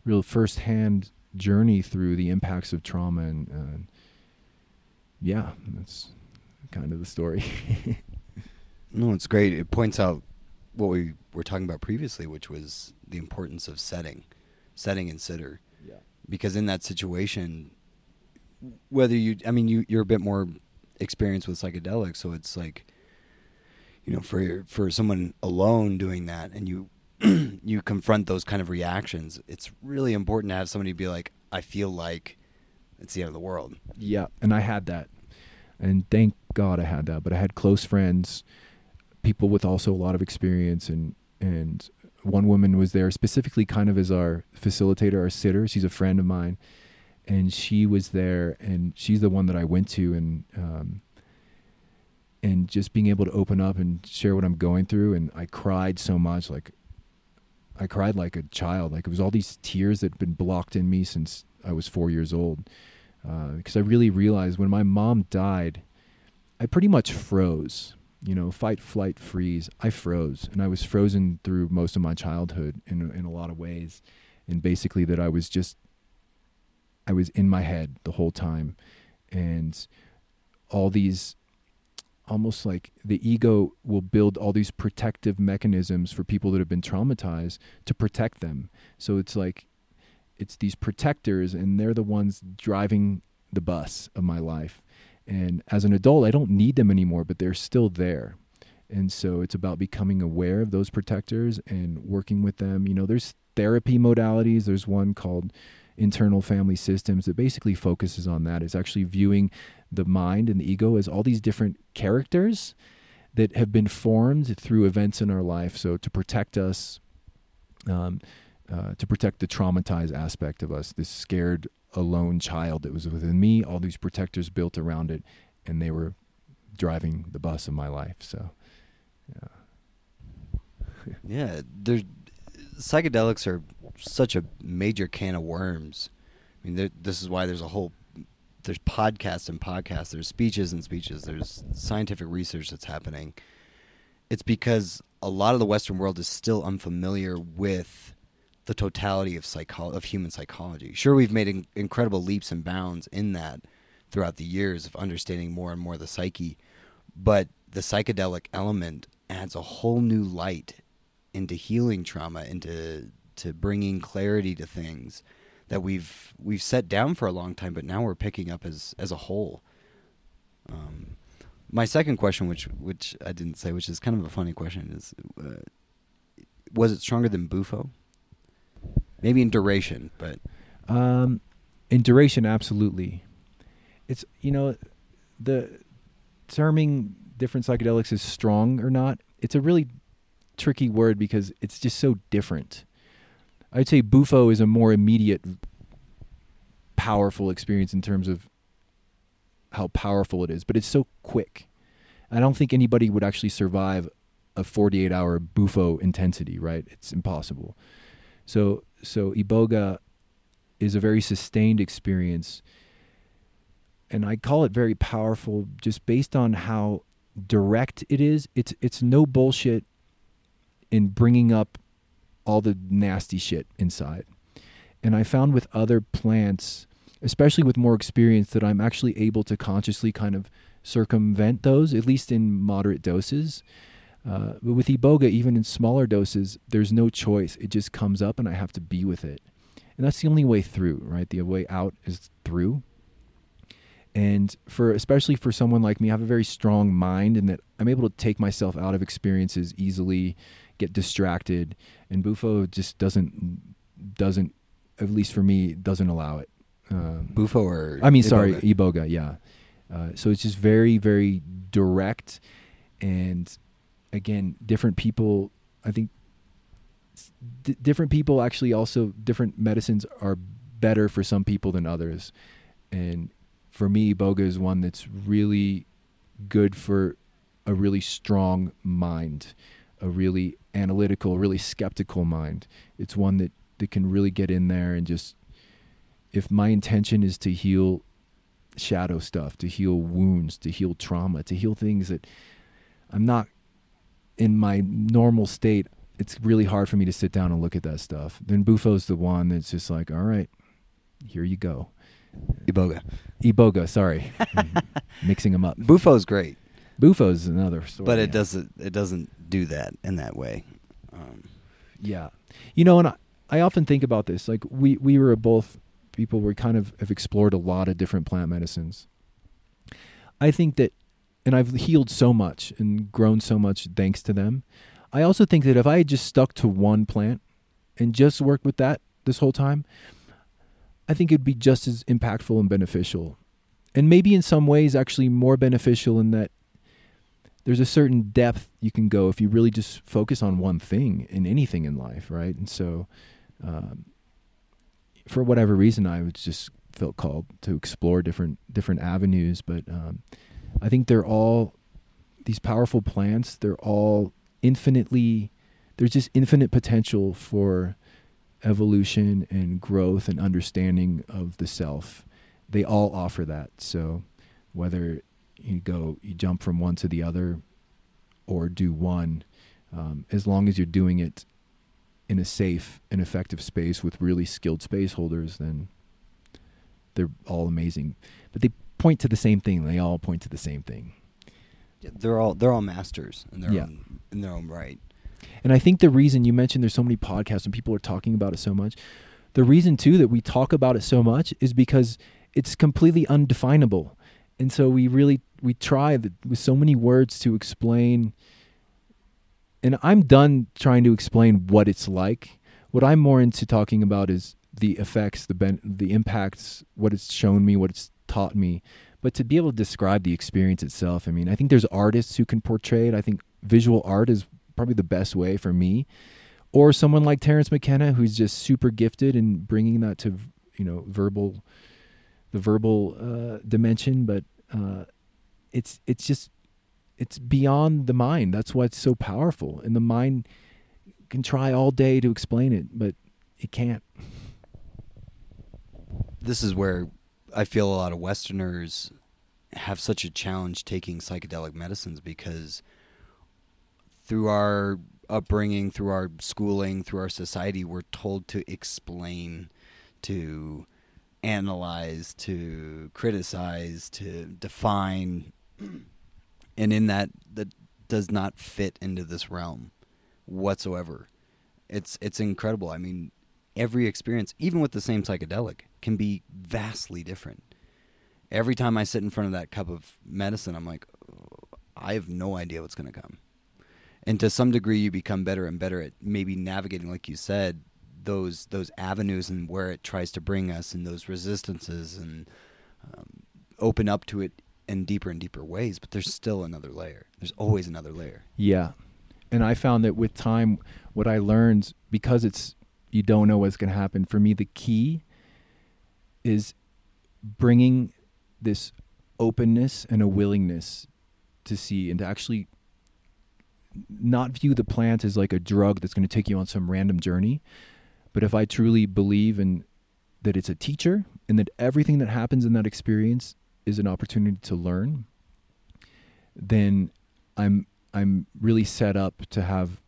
real firsthand journey through the impacts of trauma and uh, yeah that's kind of the story. No it's great. It points out what we were talking about previously which was the importance of setting setting and sitter. Yeah. Because in that situation whether you i mean you you're a bit more experienced with psychedelics so it's like you know for for someone alone doing that and you you confront those kind of reactions, it's really important to have somebody be like, I feel like it's the end of the world. Yeah, and I had that. And thank God I had that. But I had close friends, people with also a lot of experience and and one woman was there specifically kind of as our facilitator, our sitter. She's a friend of mine, and she was there, and she's the one that I went to, and um, and just being able to open up and share what I'm going through, and I cried so much, like I cried like a child, like it was all these tears that had been blocked in me since I was four years old, because uh, I really realized when my mom died, I pretty much froze. You know, fight, flight, freeze. I froze, and I was frozen through most of my childhood in in a lot of ways, and basically that I was just, I was in my head the whole time, and all these, almost like the ego will build all these protective mechanisms for people that have been traumatized to protect them. So it's like, it's these protectors, and they're the ones driving the bus of my life and as an adult, I don't need them anymore, but they're still there. And so it's about becoming aware of those protectors and working with them. You know, there's therapy modalities. There's one called internal family systems that basically focuses on that. It's actually viewing the mind and the ego as all these different characters that have been formed through events in our life. So to protect us, um, uh, to protect the traumatized aspect of us, this scared alone child that was within me, all these protectors built around it, and they were driving the bus of my life. So, yeah. yeah, there's psychedelics are such a major can of worms. I mean, this is why there's a whole there's podcasts and podcasts, there's speeches and speeches, there's scientific research that's happening. It's because a lot of the Western world is still unfamiliar with the totality of psycho- of human psychology. Sure, we've made in- incredible leaps and bounds in that throughout the years of understanding more and more the psyche, but the psychedelic element adds a whole new light into healing trauma, into to bringing clarity to things that we've we've set down for a long time, but now we're picking up as as a whole. Um, my second question, which which I didn't say, which is kind of a funny question, is uh, was it stronger than Bufo? Maybe in duration, but um, in duration, absolutely. It's you know the terming different psychedelics is strong or not. It's a really tricky word because it's just so different. I'd say Bufo is a more immediate, powerful experience in terms of how powerful it is, but it's so quick. I don't think anybody would actually survive a 48 hour Bufo intensity, right? It's impossible. So so iboga is a very sustained experience and I call it very powerful just based on how direct it is. It's it's no bullshit in bringing up all the nasty shit inside. And I found with other plants, especially with more experience, that I'm actually able to consciously kind of circumvent those, at least in moderate doses. Uh, but with iboga, even in smaller doses, there's no choice. It just comes up, and I have to be with it. And that's the only way through, right? The way out is through. And for especially for someone like me, I have a very strong mind, and that I'm able to take myself out of experiences easily, get distracted, and Bufo just doesn't doesn't at least for me doesn't allow it. Um, Bufo or I mean, Iboga. sorry, iboga, yeah. Uh, so it's just very very direct and again, different people. I think d- different people actually also different medicines are better for some people than others, and for me, iboga is one that's really good for a really strong mind, a really analytical, really skeptical mind. It's one that that can really get in there and just if my intention is to heal shadow stuff, to heal wounds, to heal trauma, to heal things that I'm not in my normal state, it's really hard for me to sit down and look at that stuff. Then Bufo's the one that's just like, all right, here you go. Iboga. Iboga, sorry. Mm-hmm. mixing them up. Bufo's great. Bufo's another story. But it yeah. doesn't it doesn't do that in that way. Um, yeah. You know, and I, I often think about this. Like we we were both people we kind of have explored a lot of different plant medicines. I think that and I've healed so much and grown so much thanks to them. I also think that if I had just stuck to one plant and just worked with that this whole time, I think it'd be just as impactful and beneficial. And maybe in some ways actually more beneficial in that there's a certain depth you can go if you really just focus on one thing in anything in life, right? And so, um, for whatever reason, I was just felt called to explore different different avenues. But um, I think they're all these powerful plants. They're all infinitely. There's just infinite potential for evolution and growth and understanding of the self. They all offer that. So whether you go you jump from one to the other or do one um, as long as you're doing it in a safe and effective space with really skilled space holders then they're all amazing but they point to the same thing they all point to the same thing Yeah, they're all they're all masters in their Yeah. own in their own right. And I think the reason you mentioned there's so many podcasts and people are talking about it so much, the reason too that we talk about it so much is because it's completely undefinable. And so we really we try th- with so many words to explain and I'm done trying to explain what it's like. What I'm more into talking about is the effects, the ben- the impacts, what it's shown me, what it's taught me. But to be able to describe the experience itself, I mean, I think there's artists who can portray it. I think visual art is probably the best way for me. Or someone like Terence McKenna, who's just super gifted in bringing that to, you know, verbal, the verbal uh, dimension. But uh, it's it's just it's beyond the mind. That's why it's so powerful. And the mind can try all day to explain it, but it can't. This is where I feel a lot of Westerners have such a challenge taking psychedelic medicines because through our upbringing, through our schooling, through our society, we're told to explain, to analyze, to criticize, to define. And in that, that does not fit into this realm whatsoever. It's it's incredible. I mean, every experience, even with the same psychedelic, can be vastly different. Every time I sit in front of that cup of medicine, I'm like, "Oh, I have no idea what's going to come. And to some degree, you become better and better at maybe navigating, like you said, those those avenues and where it tries to bring us, and those resistances, and um, open up to it in deeper and deeper ways. But there's still another layer. There's always another layer. Yeah. And I found that with time, what I learned, because it's, you don't know what's going to happen, for me, the key is bringing this openness and a willingness to see and to actually not view the plant as like a drug that's going to take you on some random journey. But if I truly believe in that it's a teacher and that everything that happens in that experience is an opportunity to learn, then I'm I'm really set up to have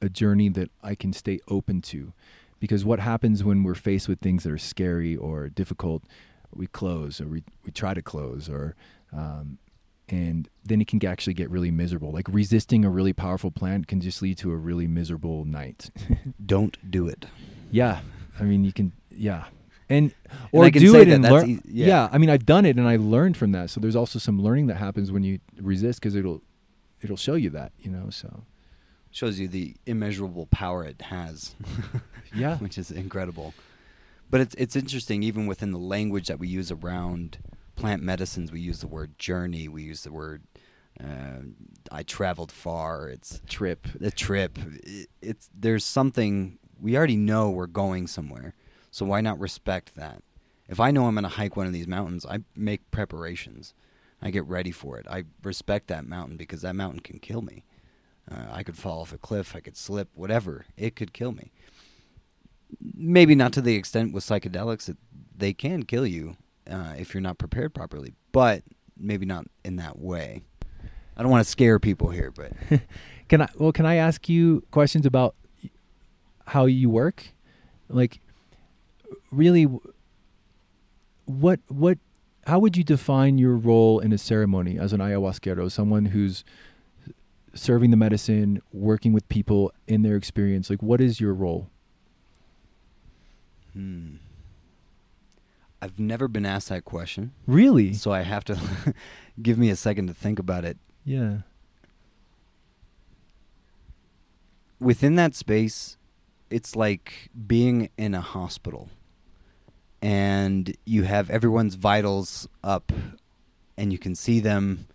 a journey that I can stay open to. Because what happens when we're faced with things that are scary or difficult, we close or we, we try to close or um, and then it can actually get really miserable. Like resisting a really powerful plant can just lead to a really miserable night. Don't do it. yeah, I mean you can yeah, and And or can do it that and learn. ea- yeah. yeah. I mean I've done it and I learned from that. So there's also some learning that happens when you resist because it'll it'll show you that you know. So Shows you the immeasurable power it has. Yeah. which is incredible. But it's it's interesting even within the language that we use around plant medicines. We use the word journey. We use the word uh, I traveled far. It's trip. a trip. It, it's there's something we already know we're going somewhere. So why not respect that? If I know I'm going to hike one of these mountains, I make preparations. I get ready for it. I respect that mountain because that mountain can kill me. Uh, I could fall off a cliff. I could slip. Whatever. It could kill me. Maybe not to the extent with psychedelics that they can kill you uh, if you're not prepared properly, but maybe not in that way. I don't want to scare people here, but Can I well can I ask you questions about how you work? Like really what what how would you define your role in a ceremony as an ayahuasquero, someone who's serving the medicine, working with people in their experience? Like what is your role? Hmm. I've never been asked that question, Really? so I have to give me a second to think about it. yeah. Within that space, it's like being in a hospital and you have everyone's vitals up and you can see them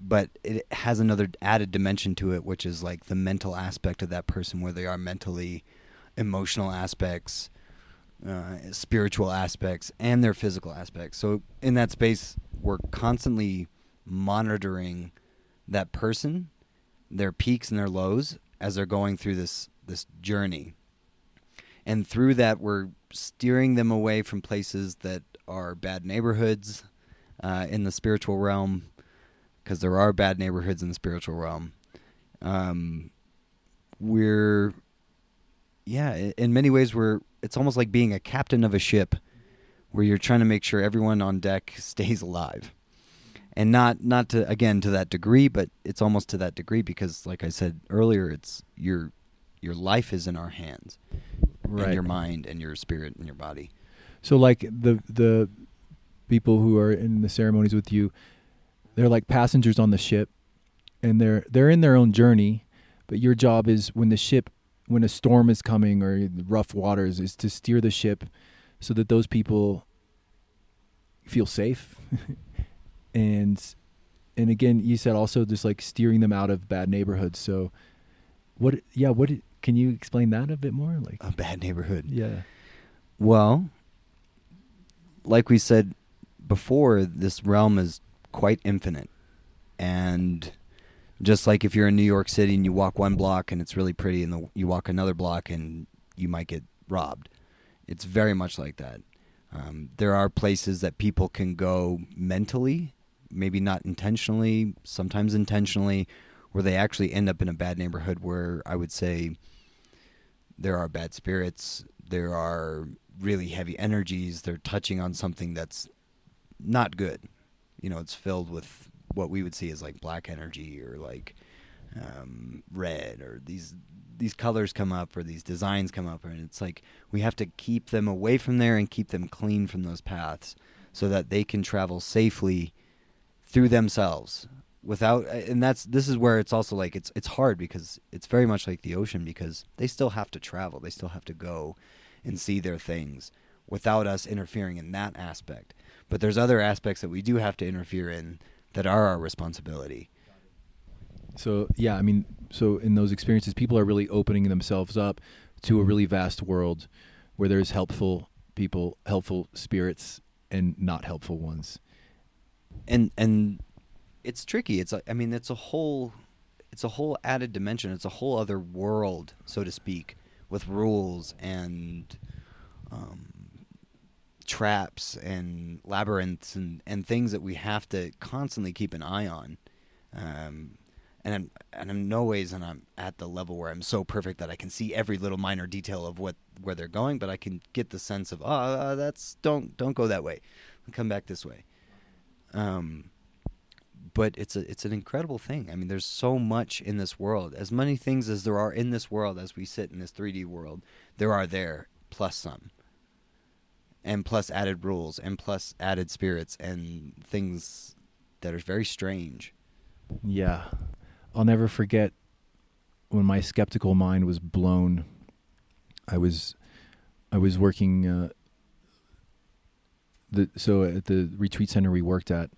but it has another added dimension to it, which is like the mental aspect of that person, where they are mentally, emotional aspects, uh, spiritual aspects, and their physical aspects. So in that space, we're constantly monitoring that person, their peaks and their lows as they're going through this this journey. And through that, we're steering them away from places that are bad neighborhoods uh, in the spiritual realm, because there are bad neighborhoods in the spiritual realm. Um, we're, yeah, in many ways, we're. It's almost like being a captain of a ship, where you're trying to make sure everyone on deck stays alive and not not to again to that degree, but it's almost to that degree because, like I said earlier, it's your your life is in our hands, Right. and your mind and your spirit and your body. So like the the people who are in the ceremonies with you, they're like passengers on the ship, and they're they're in their own journey, but your job is when the ship when a storm is coming or rough waters is to steer the ship so that those people feel safe and and again you said also just like steering them out of bad neighborhoods so what yeah what can you explain that a bit more like A bad neighborhood. yeah Well, like we said before, this realm is quite infinite. And just like if you're in New York City and you walk one block and it's really pretty, and the, you walk another block and you might get robbed, it's very much like that. Um, there are places that people can go mentally, maybe not intentionally, sometimes intentionally, where they actually end up in a bad neighborhood where I would say there are bad spirits, there are really heavy energies, they're touching on something that's not good. You know, it's filled with what we would see as like black energy or like um, red or these these colors come up or these designs come up and it's like we have to keep them away from there and keep them clean from those paths so that they can travel safely through themselves without and that's this is where it's also like it's it's hard because it's very much like the ocean because they still have to travel. They still have to go and see their things without us interfering in that aspect. But there's other aspects that we do have to interfere in that are our responsibility. So yeah, I mean, so in those experiences, people are really opening themselves up to a really vast world where there's helpful people, helpful spirits, and not helpful ones. and and it's tricky. It's a, i mean it's a whole it's a whole added dimension. It's a whole other world so to speak with rules and um, traps and labyrinths and, and things that we have to constantly keep an eye on um, and I'm, and in no ways and I'm at the level where I'm so perfect that I can see every little minor detail of what where they're going, but I can get the sense of oh that's don't don't go that way, come back this way. Um, but it's a it's an incredible thing. I mean, there's so much in this world. As many things as there are in this world as we sit in this 3D world, there are there plus some. And plus added rules and plus added spirits and things that are very strange. Yeah, I'll never forget when my skeptical mind was blown. I was, I was working. Uh, the so at the retreat center we worked at,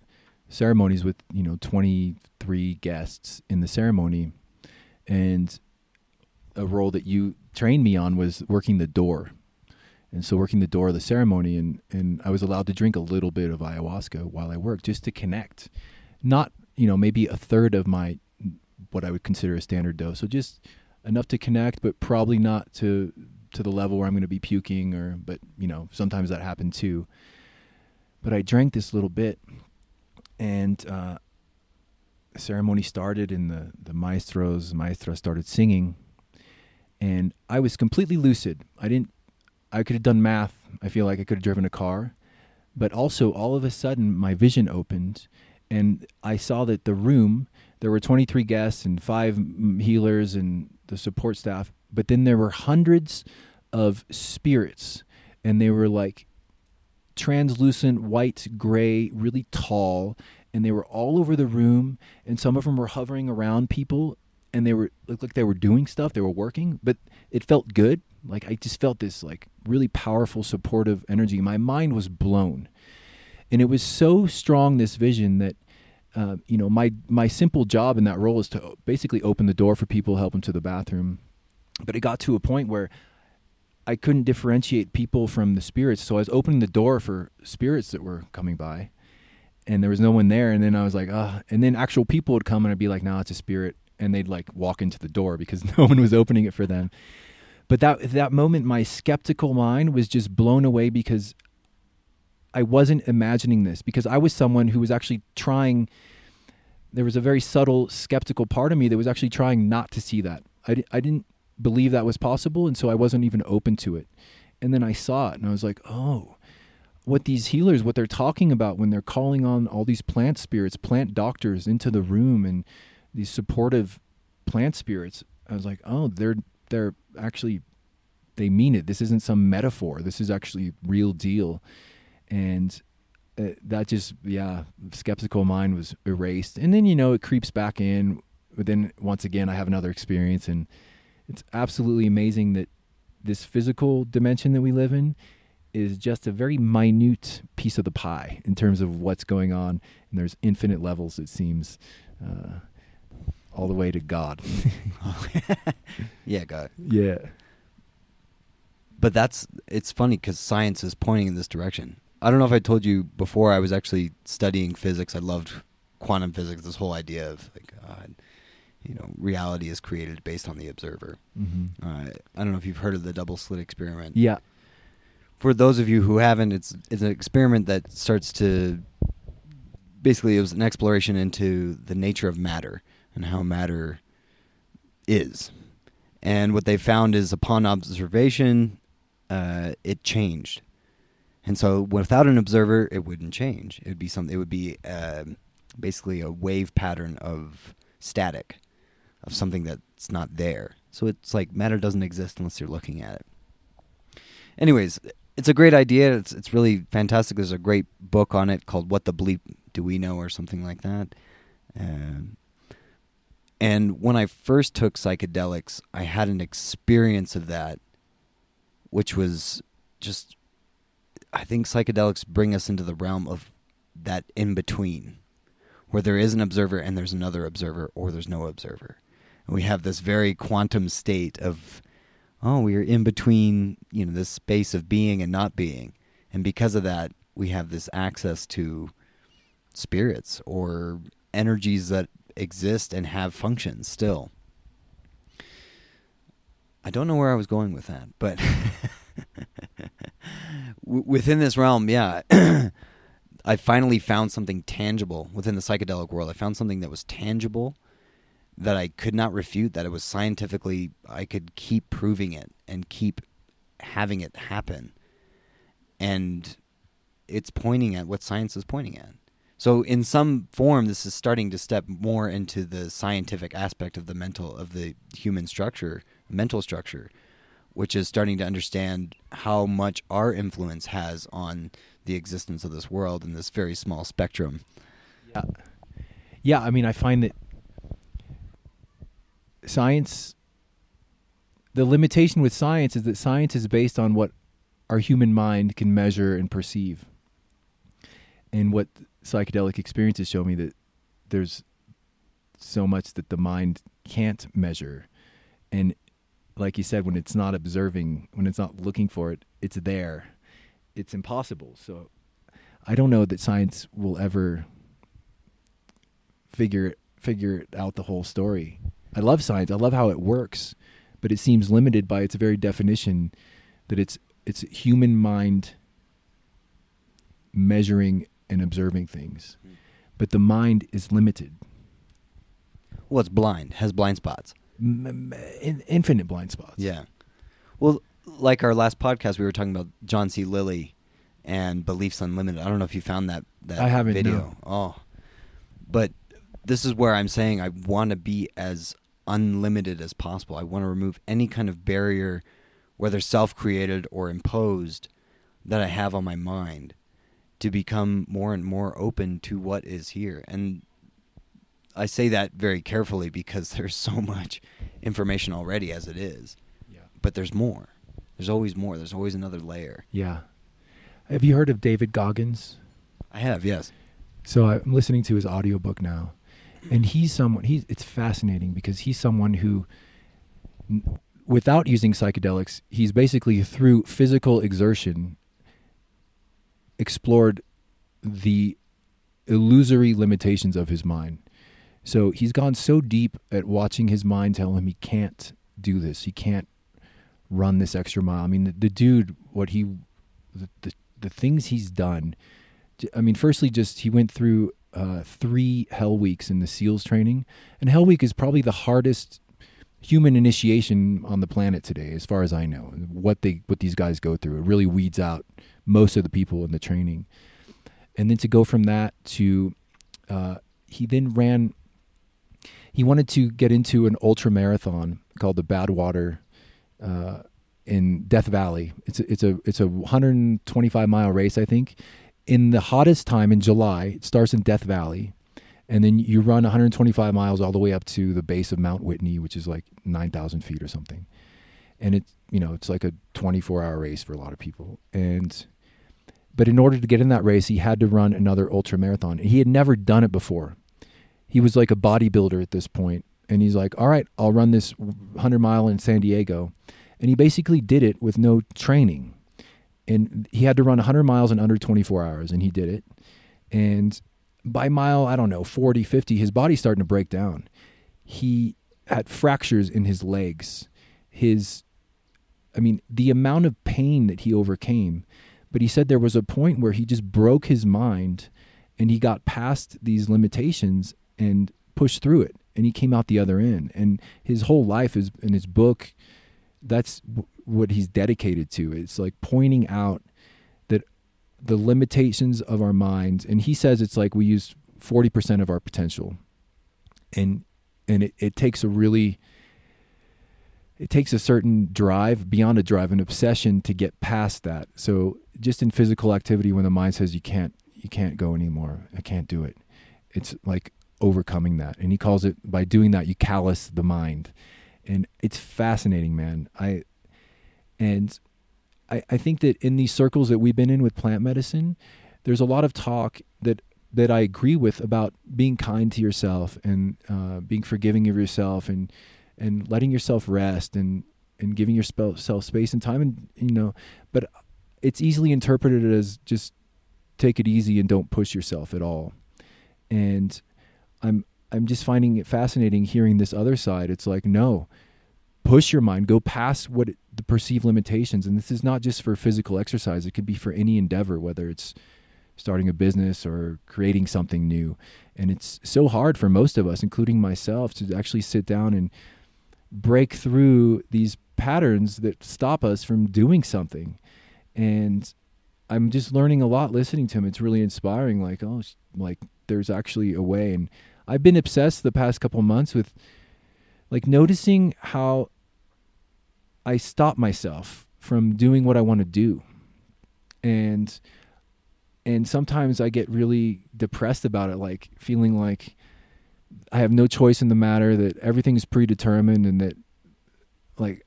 ceremonies with you know twenty three guests in the ceremony, and a role that you trained me on was working the door. And so working the door of the ceremony and, and I was allowed to drink a little bit of ayahuasca while I worked just to connect. Not, you know, maybe a third of my what I would consider a standard dose. So just enough to connect, but probably not to to the level where I'm going to be puking or but you know, sometimes that happened too. But I drank this little bit and uh the ceremony started and the the maestros maestra started singing and I was completely lucid. I didn't I could have done math. I feel like I could have driven a car. But also all of a sudden my vision opened and I saw that the room there were 23 guests and five healers and the support staff, but then there were hundreds of spirits and they were like translucent white gray really tall and they were all over the room and some of them were hovering around people and they were looked like they were doing stuff they were working but it felt good like i just felt this like really powerful supportive energy my mind was blown and it was so strong this vision that uh, you know, my my simple job in that role is to basically open the door for people, help them to the bathroom. But it got to a point where I couldn't differentiate people from the spirits, so I was opening the door for spirits that were coming by, and there was no one there. And then I was like, ah, and then actual people would come and I'd be like, no, it's a spirit, and they'd like walk into the door because no one was opening it for them. But that that moment, my skeptical mind was just blown away because I wasn't imagining this because I was someone who was actually trying. There was a very subtle skeptical part of me that was actually trying not to see that. I, I didn't believe that was possible, and so I wasn't even open to it. And then I saw it, and I was like, oh, what these healers, what they're talking about when they're calling on all these plant spirits, plant doctors into the room, and these supportive plant spirits. I was like, oh, they're they're actually they mean it. This isn't some metaphor. This is actually real deal. And uh, that just yeah skeptical mind was erased. And then you know it creeps back in. But then once again i have another experience. And it's absolutely amazing that this physical dimension that we live in is just a very minute piece of the pie in terms of what's going on. And there's infinite levels it seems. Uh, all the way to god yeah god yeah but that's it's funny because science is pointing in this direction I don't know if I told you before. I was actually studying physics. I loved quantum physics. This whole idea of like, uh, you know, reality is created based on the observer. mm-hmm. Uh, I don't know if you've heard of the double slit experiment. yeah For those of you who haven't, it's it's an experiment that starts to basically it was an exploration into the nature of matter and how matter is. And what they found is upon observation, uh, it changed and so without an observer, it wouldn't change. It would be something. It would be uh, basically a wave pattern of static, of something that's not there. So it's like matter doesn't exist unless you're looking at it. Anyways, it's a great idea. It's it's really fantastic. There's a great book on it called "What the Bleep Do We Know" or something like that. Um, and when I first took psychedelics, I had an experience of that, which was just I think psychedelics bring us into the realm of that in between, where there is an observer and there's another observer, or there's no observer. And we have this very quantum state of, oh, we are in between, you know, this space of being and not being. And because of that, we have this access to spirits or energies that exist and have functions still. I don't know where I was going with that, but within this realm, yeah, I finally found something tangible within the psychedelic world. I found something that was tangible that I could not refute, that it was scientifically, I could keep proving it and keep having it happen. And it's pointing at what science is pointing at. So in some form, this is starting to step more into the scientific aspect of the mental, of the human structure, mental structure which is starting to understand how much our influence has on the existence of this world in this very small spectrum. Yeah. Yeah, I mean, I find that science the limitation with science is that science is based on what our human mind can measure and perceive. And what psychedelic experiences show me that there's so much that the mind can't measure. And like you said, when it's not observing, when it's not looking for it, it's there. It's impossible. So I don't know that science will ever figure figure out the whole story. I love science. I love how it works, but it seems limited by its very definition that it's it's human mind measuring and observing things. But the mind is limited. Well, it's blind, has blind spots m- in, infinite blind spots. Yeah. Well, like our last podcast, we were talking about John C. Lilly and Beliefs Unlimited. I don't know if you found that that I haven't, video. no. Oh, but this is where I'm saying I want to be as unlimited as possible. I want to remove any kind of barrier, whether self-created or imposed, that I have on my mind, to become more and more open to what is here. And I say that very carefully because there's so much information already as it is. Yeah. But there's more. There's always more. There's always another layer. Yeah. Have you heard of David Goggins? I have, yes. So I'm listening to his audiobook now, and he's someone. He's it's fascinating because he's someone who, without using psychedelics, he's basically through physical exertion explored the illusory limitations of his mind. So he's gone so deep at watching his mind tell him he can't do this. He can't run this extra mile. I mean, the, the dude, what he, the, the the things he's done. I mean, firstly, just he went through uh, three Hell Weeks in the SEALs training, and Hell Week is probably the hardest human initiation on the planet today, as far as I know. What they what these guys go through, it really weeds out most of the people in the training, and then to go from that to, uh, he then ran. He wanted to get into an ultra marathon called the Badwater uh, in Death Valley. It's a, it's a it's a 125 mile race, I think. In the hottest time in July, it starts in Death Valley, and then you run 125 miles all the way up to the base of Mount Whitney, which is like 9,000 feet or something. And it's you know it's like a 24 hour race for a lot of people. And but in order to get in that race, he had to run another ultra marathon. He had never done it before. He was like a bodybuilder at this point, and he's like, "All right, I'll run this 100 mile in San Diego." And he basically did it with no training. And he had to run 100 miles in under 24 hours, and he did it. And by mile, I don't know, 40, 50, his body's starting to break down. He had fractures in his legs. His, I mean, the amount of pain that he overcame. But he said there was a point where he just broke his mind and he got past these limitations and pushed through it. And he came out the other end. And his whole life is in his book that's w- what he's dedicated to. It's like pointing out the limitations of our minds, and he says it's like we use forty percent of our potential, and and it, it takes a really it takes a certain drive beyond a drive an obsession to get past that. So just in physical activity when the mind says you can't you can't go anymore i can't do it it's like overcoming that. And he calls it by doing that you callous the mind. And it's fascinating man. I and I, I think that in these circles that we've been in with plant medicine there's a lot of talk that that I agree with about being kind to yourself and uh, being forgiving of yourself and and letting yourself rest and and giving yourself space and time and you know but it's easily interpreted as just take it easy and don't push yourself at all. And i'm i'm just finding it fascinating hearing this other side. It's like no push your mind go past what it, the perceived limitations. And this is not just for physical exercise. It could be for any endeavor whether it's starting a business or creating something new. And it's so hard for most of us including myself to actually sit down and break through these patterns that stop us from doing something. And i'm just learning a lot listening to him it's really inspiring like oh like there's actually a way. And i've been obsessed the past couple months with like noticing how i stop myself from doing what i want to do. And and sometimes i get really depressed about it like feeling like I have no choice in the matter, that everything is predetermined, and that like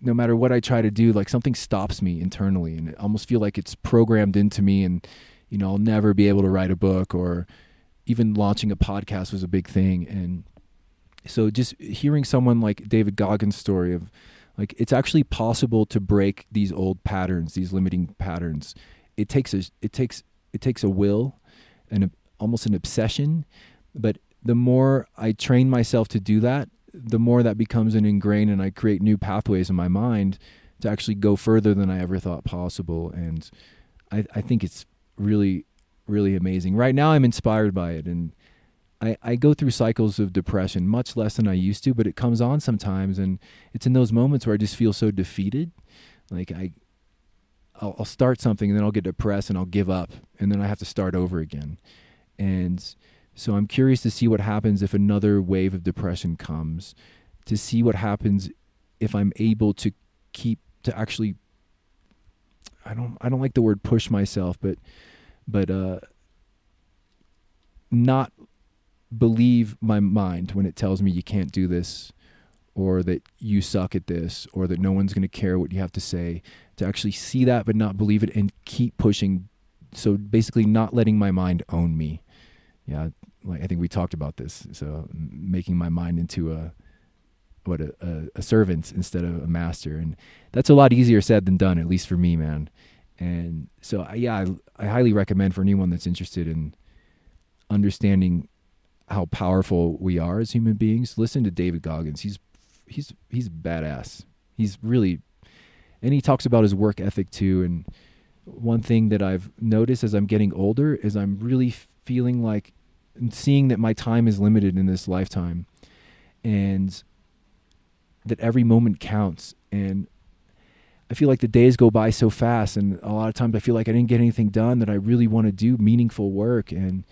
no matter what I try to do, like something stops me internally, and I almost feel like it's programmed into me, and you know I'll never be able to write a book, or even launching a podcast was a big thing, and so just hearing someone like David Goggins' story of like it's actually possible to break these old patterns, these limiting patterns. It takes a it takes it takes a will and almost an obsession, but the more I train myself to do that, the more that becomes an ingrained and I create new pathways in my mind to actually go further than I ever thought possible. And I, I think it's really, really amazing. Right now, I'm inspired by it. And I, I go through cycles of depression, much less than I used to, but it comes on sometimes. And it's in those moments where I just feel so defeated. Like I, I'll, I'll start something and then I'll get depressed and I'll give up. And then I have to start over again. And so I'm curious to see what happens if another wave of depression comes, to see what happens if I'm able to keep to actually I don't I don't like the word push myself, but but uh not believe my mind when it tells me you can't do this or that you suck at this or that no one's going to care what you have to say to actually see that but not believe it and keep pushing so basically not letting my mind own me yeah, like I think we talked about this. So making my mind into a what a, a, a servant instead of a master, and that's a lot easier said than done, at least for me, man. And so yeah, I, I highly recommend for anyone that's interested in understanding how powerful we are as human beings. Listen to David Goggins. He's he's he's badass. He's really, and he talks about his work ethic too. And one thing that I've noticed as I'm getting older is I'm really feeling like seeing that my time is limited in this lifetime, and that every moment counts. And I feel like the days go by so fast, and a lot of times I feel like I didn't get anything done that I really want to do meaningful work. And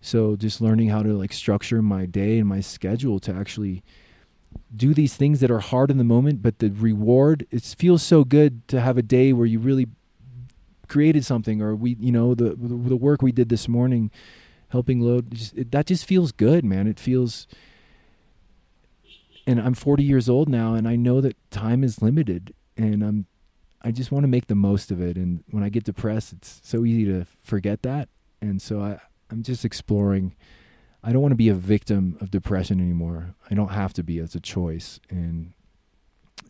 so just learning how to like structure my day and my schedule to actually do these things that are hard in the moment, but the reward it feels so good to have a day where you really created something, or we, you know, the the work we did this morning, helping load, just, it, that just feels good, man. It feels. And I'm 40 years old now, and I know that time is limited, and I'm, I just want to make the most of it. And when I get depressed, it's so easy to forget that, and so I, I'm just exploring. I don't want to be a victim of depression anymore. I don't have to be. It's a choice, and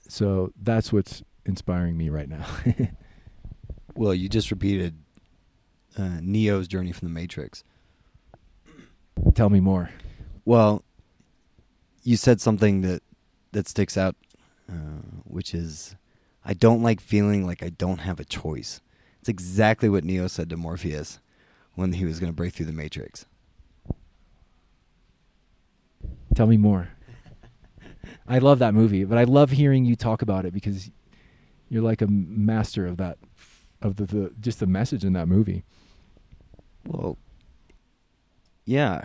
so that's what's inspiring me right now. Well, you just repeated uh, Neo's journey from the Matrix. Tell me more. Well, you said something that that sticks out, uh, which is, I don't like feeling like I don't have a choice. It's exactly what Neo said to Morpheus when he was going to break through the Matrix. Tell me more. I love that movie, but I love hearing you talk about it because you're like a master of that, of the, the just the message in that movie. Well, yeah.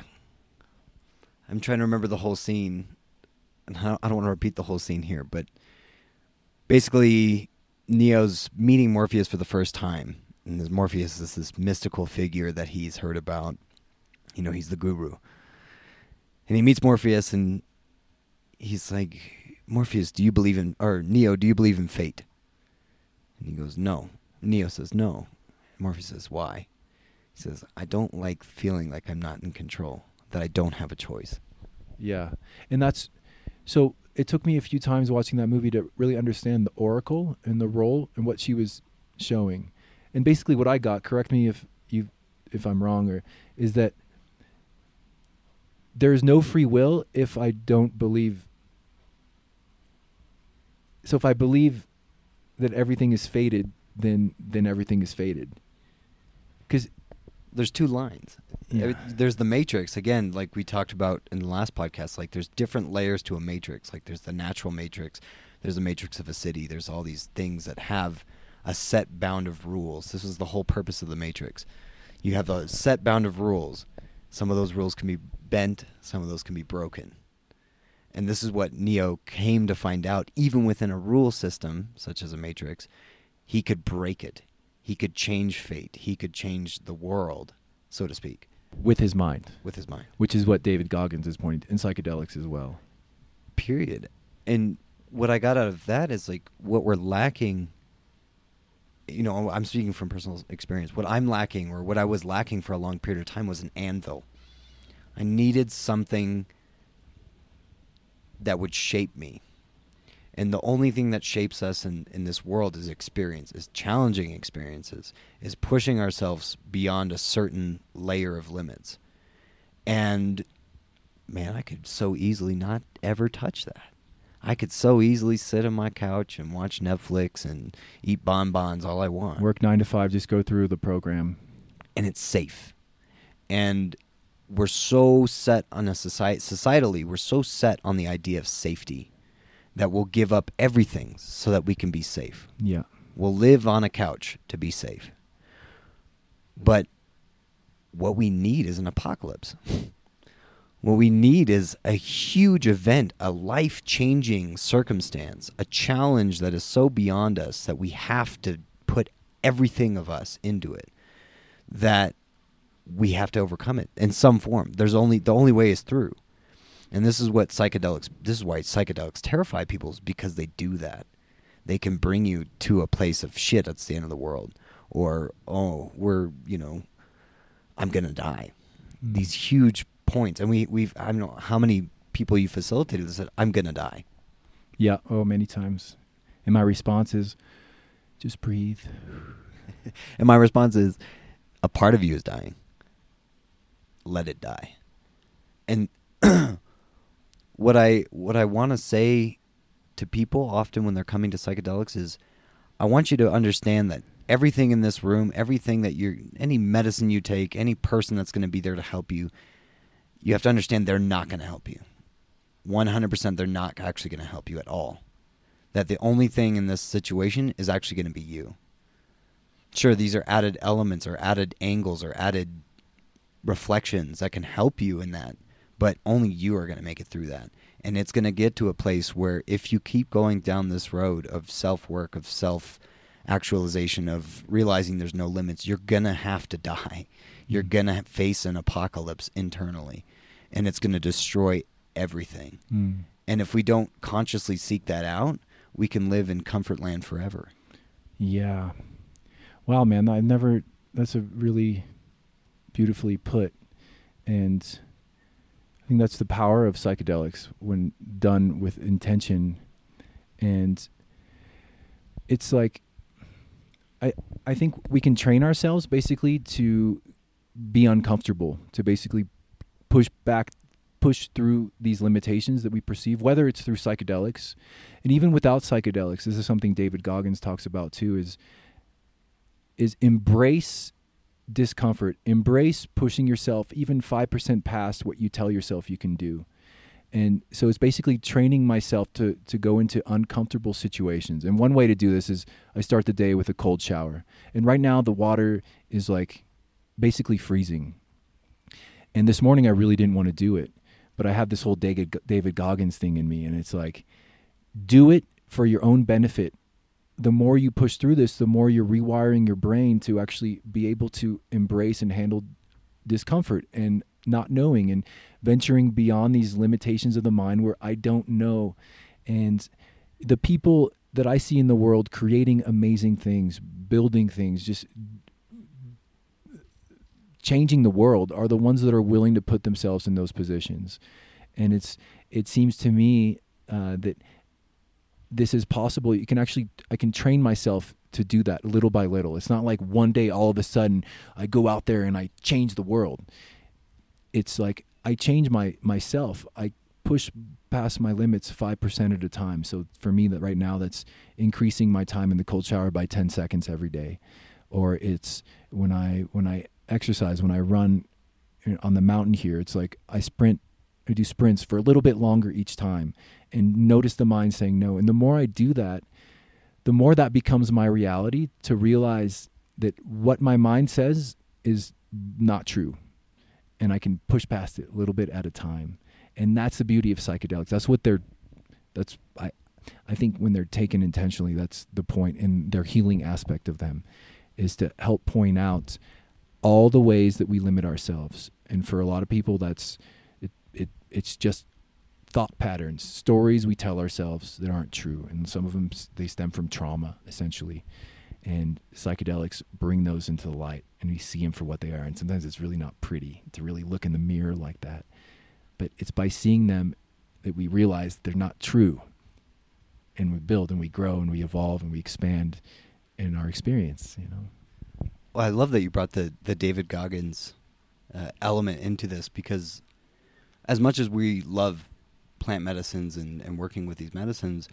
I'm trying to remember the whole scene, and I don't, I don't want to repeat the whole scene here, but basically, Neo's meeting Morpheus for the first time, and this Morpheus is this mystical figure that he's heard about. You know, he's the guru, and he meets Morpheus, and he's like, "Morpheus, do you believe in or Neo? Do you believe in fate?" And he goes, "No." Neo says, "No." Morpheus says, "Why?" He says, I don't like feeling like I'm not in control, that I don't have a choice. Yeah, and that's so. It took me a few times watching that movie to really understand the Oracle and the role and what she was showing, and basically what I got. Correct me if you if I'm wrong, or is that there is no free will if I don't believe. So if I believe that everything is fated, then then everything is fated. Because There's two lines. Yeah. There's the matrix again, like we talked about in the last podcast. Like there's different layers to a matrix. Like there's the natural matrix, there's the matrix of a city. There's all these things that have a set bound of rules. This is the whole purpose of the matrix. You have a set bound of rules. Some of those rules can be bent. Some of those can be broken. And this is what Neo came to find out. Even within a rule system, such as a matrix, he could break it. He could change fate. He could change the world, so to speak, with his mind, with his mind. which is what David Goggins is pointing in psychedelics as well. Period. And what I got out of that is like what we're lacking. You know, I'm speaking from personal experience. What I'm lacking, or what I was lacking for a long period of time, was an anvil. I needed something that would shape me. And the only thing that shapes us in, in this world is experience, is challenging experiences, is pushing ourselves beyond a certain layer of limits. And man, I could so easily not ever touch that. I could so easily sit on my couch and watch Netflix and eat bonbons all I want. Work nine to five, just go through the program. and it's safe. And we're so set on a society societally, we're so set on the idea of safety that we'll give up everything so that we can be safe. Yeah. We'll live on a couch to be safe. But what we need is an apocalypse. what we need is a huge event, a life changing circumstance, a challenge that is so beyond us that we have to put everything of us into it that we have to overcome it in some form. There's only the only way is through. And this is what psychedelics this is why psychedelics terrify people is because they do that. They can bring you to a place of shit, that's the end of the world. Or, oh, we're, you know, I'm gonna die. Mm. these huge points, and we we've I don't know how many people you facilitated that said I'm gonna die. Yeah. Oh, many times. And my response is, just breathe. And my response is, a part of you is dying. Let it die. And what I what I want to say to people often when they're coming to psychedelics is, I want you to understand that everything in this room, everything that you're, any medicine you take, any person that's going to be there to help you, you have to understand they're not going to help you. 100% they're not actually going to help you at all. That the only thing in this situation is actually going to be you sure these are added elements or added angles or added reflections that can help you in that but only you are going to make it through that and it's going to get to a place where if you keep going down this road of self work of self actualization of realizing there's no limits you're going to have to die you're Mm. going to face an apocalypse internally and it's going to destroy everything Mm. and if we don't consciously seek that out we can live in comfort land forever Yeah. Wow, man, I've never that's a really beautifully put and I think that's the power of psychedelics when done with intention and it's like I I think we can train ourselves basically to be uncomfortable, to basically push back push through these limitations that we perceive whether it's through psychedelics. And even without psychedelics this is something David Goggins talks about too is is embrace discomfort. Embrace pushing yourself even 5% past what you tell yourself you can do. And so it's basically training myself to to go into uncomfortable situations. And one way to do this is i start the day with a cold shower. And right now the water is like basically freezing and this morning i really didn't want to do it but i have this whole david, david goggins thing in me and it's like do it for your own benefit the more you push through this, the more you're rewiring your brain to actually be able to embrace and handle discomfort and not knowing and venturing beyond these limitations of the mind where I don't know. And the people that I see in the world creating amazing things, building things, just changing the world are the ones that are willing to put themselves in those positions. And it's it seems to me uh, that this is possible. You can actually, I can train myself to do that little by little. It's not like one day all of a sudden I go out there and I change the world. It's like I change my myself. I push past my limits five percent at a time. So for me, that right now, that's increasing my time in the cold shower by ten seconds every day, or it's when I when I exercise, when I run on the mountain here. It's like I sprint I do sprints for a little bit longer each time and notice the mind saying no. And the more I do that, the more that becomes my reality to realize that what my mind says is not true. And I can push past it a little bit at a time. And that's the beauty of psychedelics. That's what they're that's I I think when they're taken intentionally, that's the point and their healing aspect of them is to help point out all the ways that we limit ourselves. And for a lot of people that's it, it it's just thought patterns, stories we tell ourselves that aren't true, and some of them they stem from trauma, essentially. And psychedelics bring those into the light, and we see them for what they are. And sometimes it's really not pretty to really look in the mirror like that, but it's by seeing them that we realize they're not true, and we build and we grow and we evolve and we expand in our experience. You know. Well, I love that you brought the the David Goggins uh, element into this because, as much as we love plant medicines and, and working with these medicines,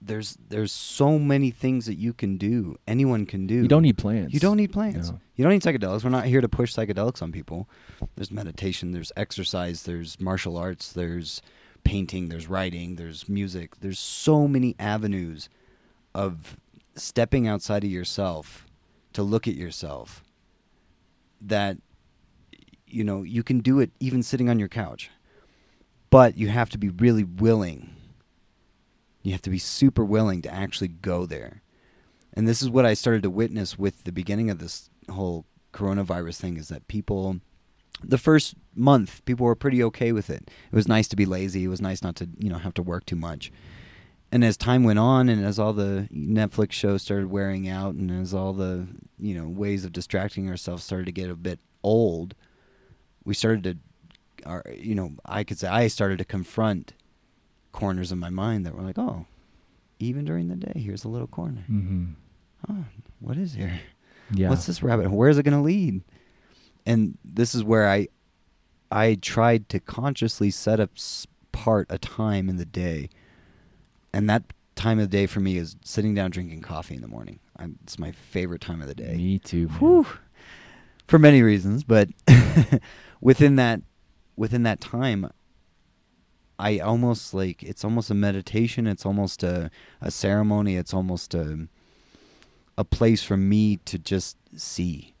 there's there's so many things that you can do. Anyone can do. You don't need plants. You don't need plants. No. You don't need psychedelics. We're not here to push psychedelics on people. There's meditation. There's exercise. There's martial arts. There's painting. There's writing. There's music. There's so many avenues of stepping outside of yourself to look at yourself that you know you can do it even sitting on your couch. But you have to be really willing. You have to be super willing to actually go there. And this is what i started to witness with the beginning of this whole coronavirus thing is that people the first month people were pretty okay with it. It was nice to be lazy. It was nice not to you know have to work too much and as time went on and as all the netflix shows started wearing out and as all the you know ways of distracting ourselves started to get a bit old we started to, our, you know, I could say I started to confront corners of my mind that were like, oh, even during the day, here's a little corner. Mm-hmm. Oh, what is here? Yeah. What's this rabbit? Where is it going to lead? And this is where I, I tried to consciously set up part a time in the day, and that time of the day for me is sitting down drinking coffee in the morning. I'm, it's my favorite time of the day. Me too. Whew. For many reasons, but within that within that time I almost like it's almost a meditation, it's almost a, a ceremony, it's almost a a place for me to just see.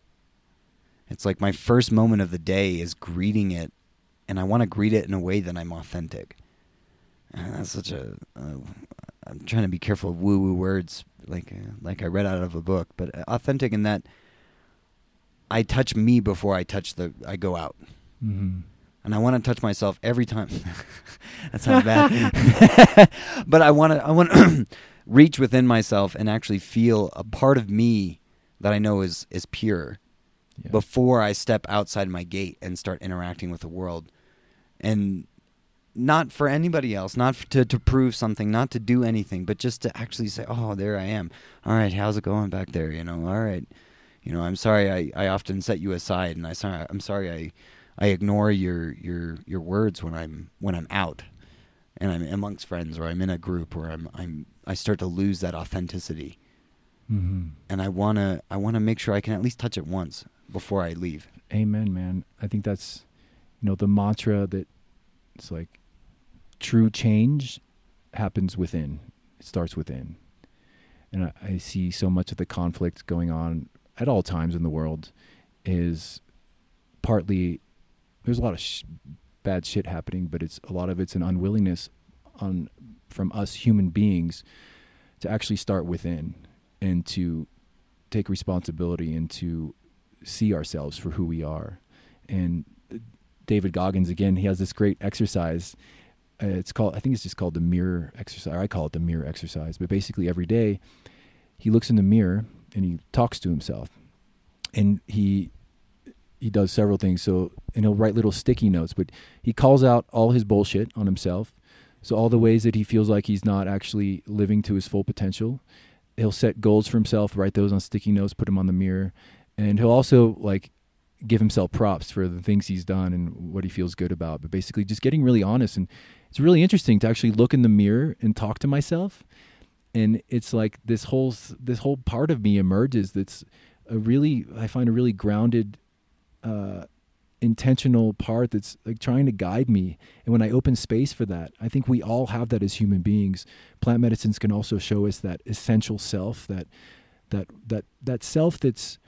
It's like my first moment of the day is greeting it and I want to greet it in a way that I'm authentic. That's such a uh, I'm trying to be careful of woo woo words like uh, like I read out of a book, but authentic in that I touch me before I touch the I go out. Mm-hmm. And I want to touch myself every time. that sounds bad. but I want to I want to reach within myself and actually feel a part of me that I know is is pure Yeah. before I step outside my gate and start interacting with the world. And not for anybody else, not to, to prove something, not to do anything, but just to actually say, oh, there I am. All right, how's it going back there? You know, all right. You know, I'm sorry I, I often set you aside and I sorry I'm sorry I I ignore your, your your words when I'm when I'm out and I'm amongst friends or I'm in a group or I'm I'm I start to lose that authenticity Mm-hmm. and I wanna I wanna make sure I can at least touch it once before I leave. Amen, man. I think that's you know the mantra that it's like true change happens within. It starts within. And I, I see so much of the conflict going on at all times in the world is partly there's a lot of sh- bad shit happening, but it's a lot of it's an unwillingness on from us human beings to actually start within and to take responsibility and to see ourselves for who we are. And uh, David Goggins, again, he has this great exercise. It's called, I think it's just called the mirror exercise. I call it the mirror exercise. But basically, every day, he looks in the mirror and he talks to himself, and he he does several things. So, and he'll write little sticky notes, but he calls out all his bullshit on himself. So all the ways that he feels like he's not actually living to his full potential, he'll set goals for himself, write those on sticky notes, put them on the mirror, and he'll also like give himself props for the things he's done and what he feels good about. But basically, just getting really honest, and it's really interesting to actually look in the mirror and talk to myself. And it's like this whole this whole part of me emerges. That's a really I find a really grounded, uh, intentional part that's like trying to guide me. And when I open space for that, I think we all have that as human beings. Plant medicines can also show us that essential self, that that that that self that's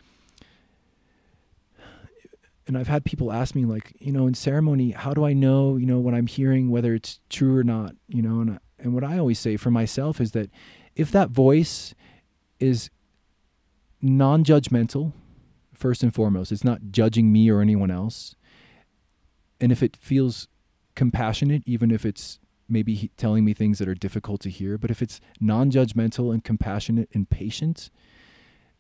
and I've had people ask me like, you know, in ceremony, how do I know, you know, what I'm hearing whether it's true or not, you know, and and what I always say for myself is that if that voice is non-judgmental, first and foremost, it's not judging me or anyone else, and if it feels compassionate, even if it's maybe telling me things that are difficult to hear, but if it's non-judgmental and compassionate and patient,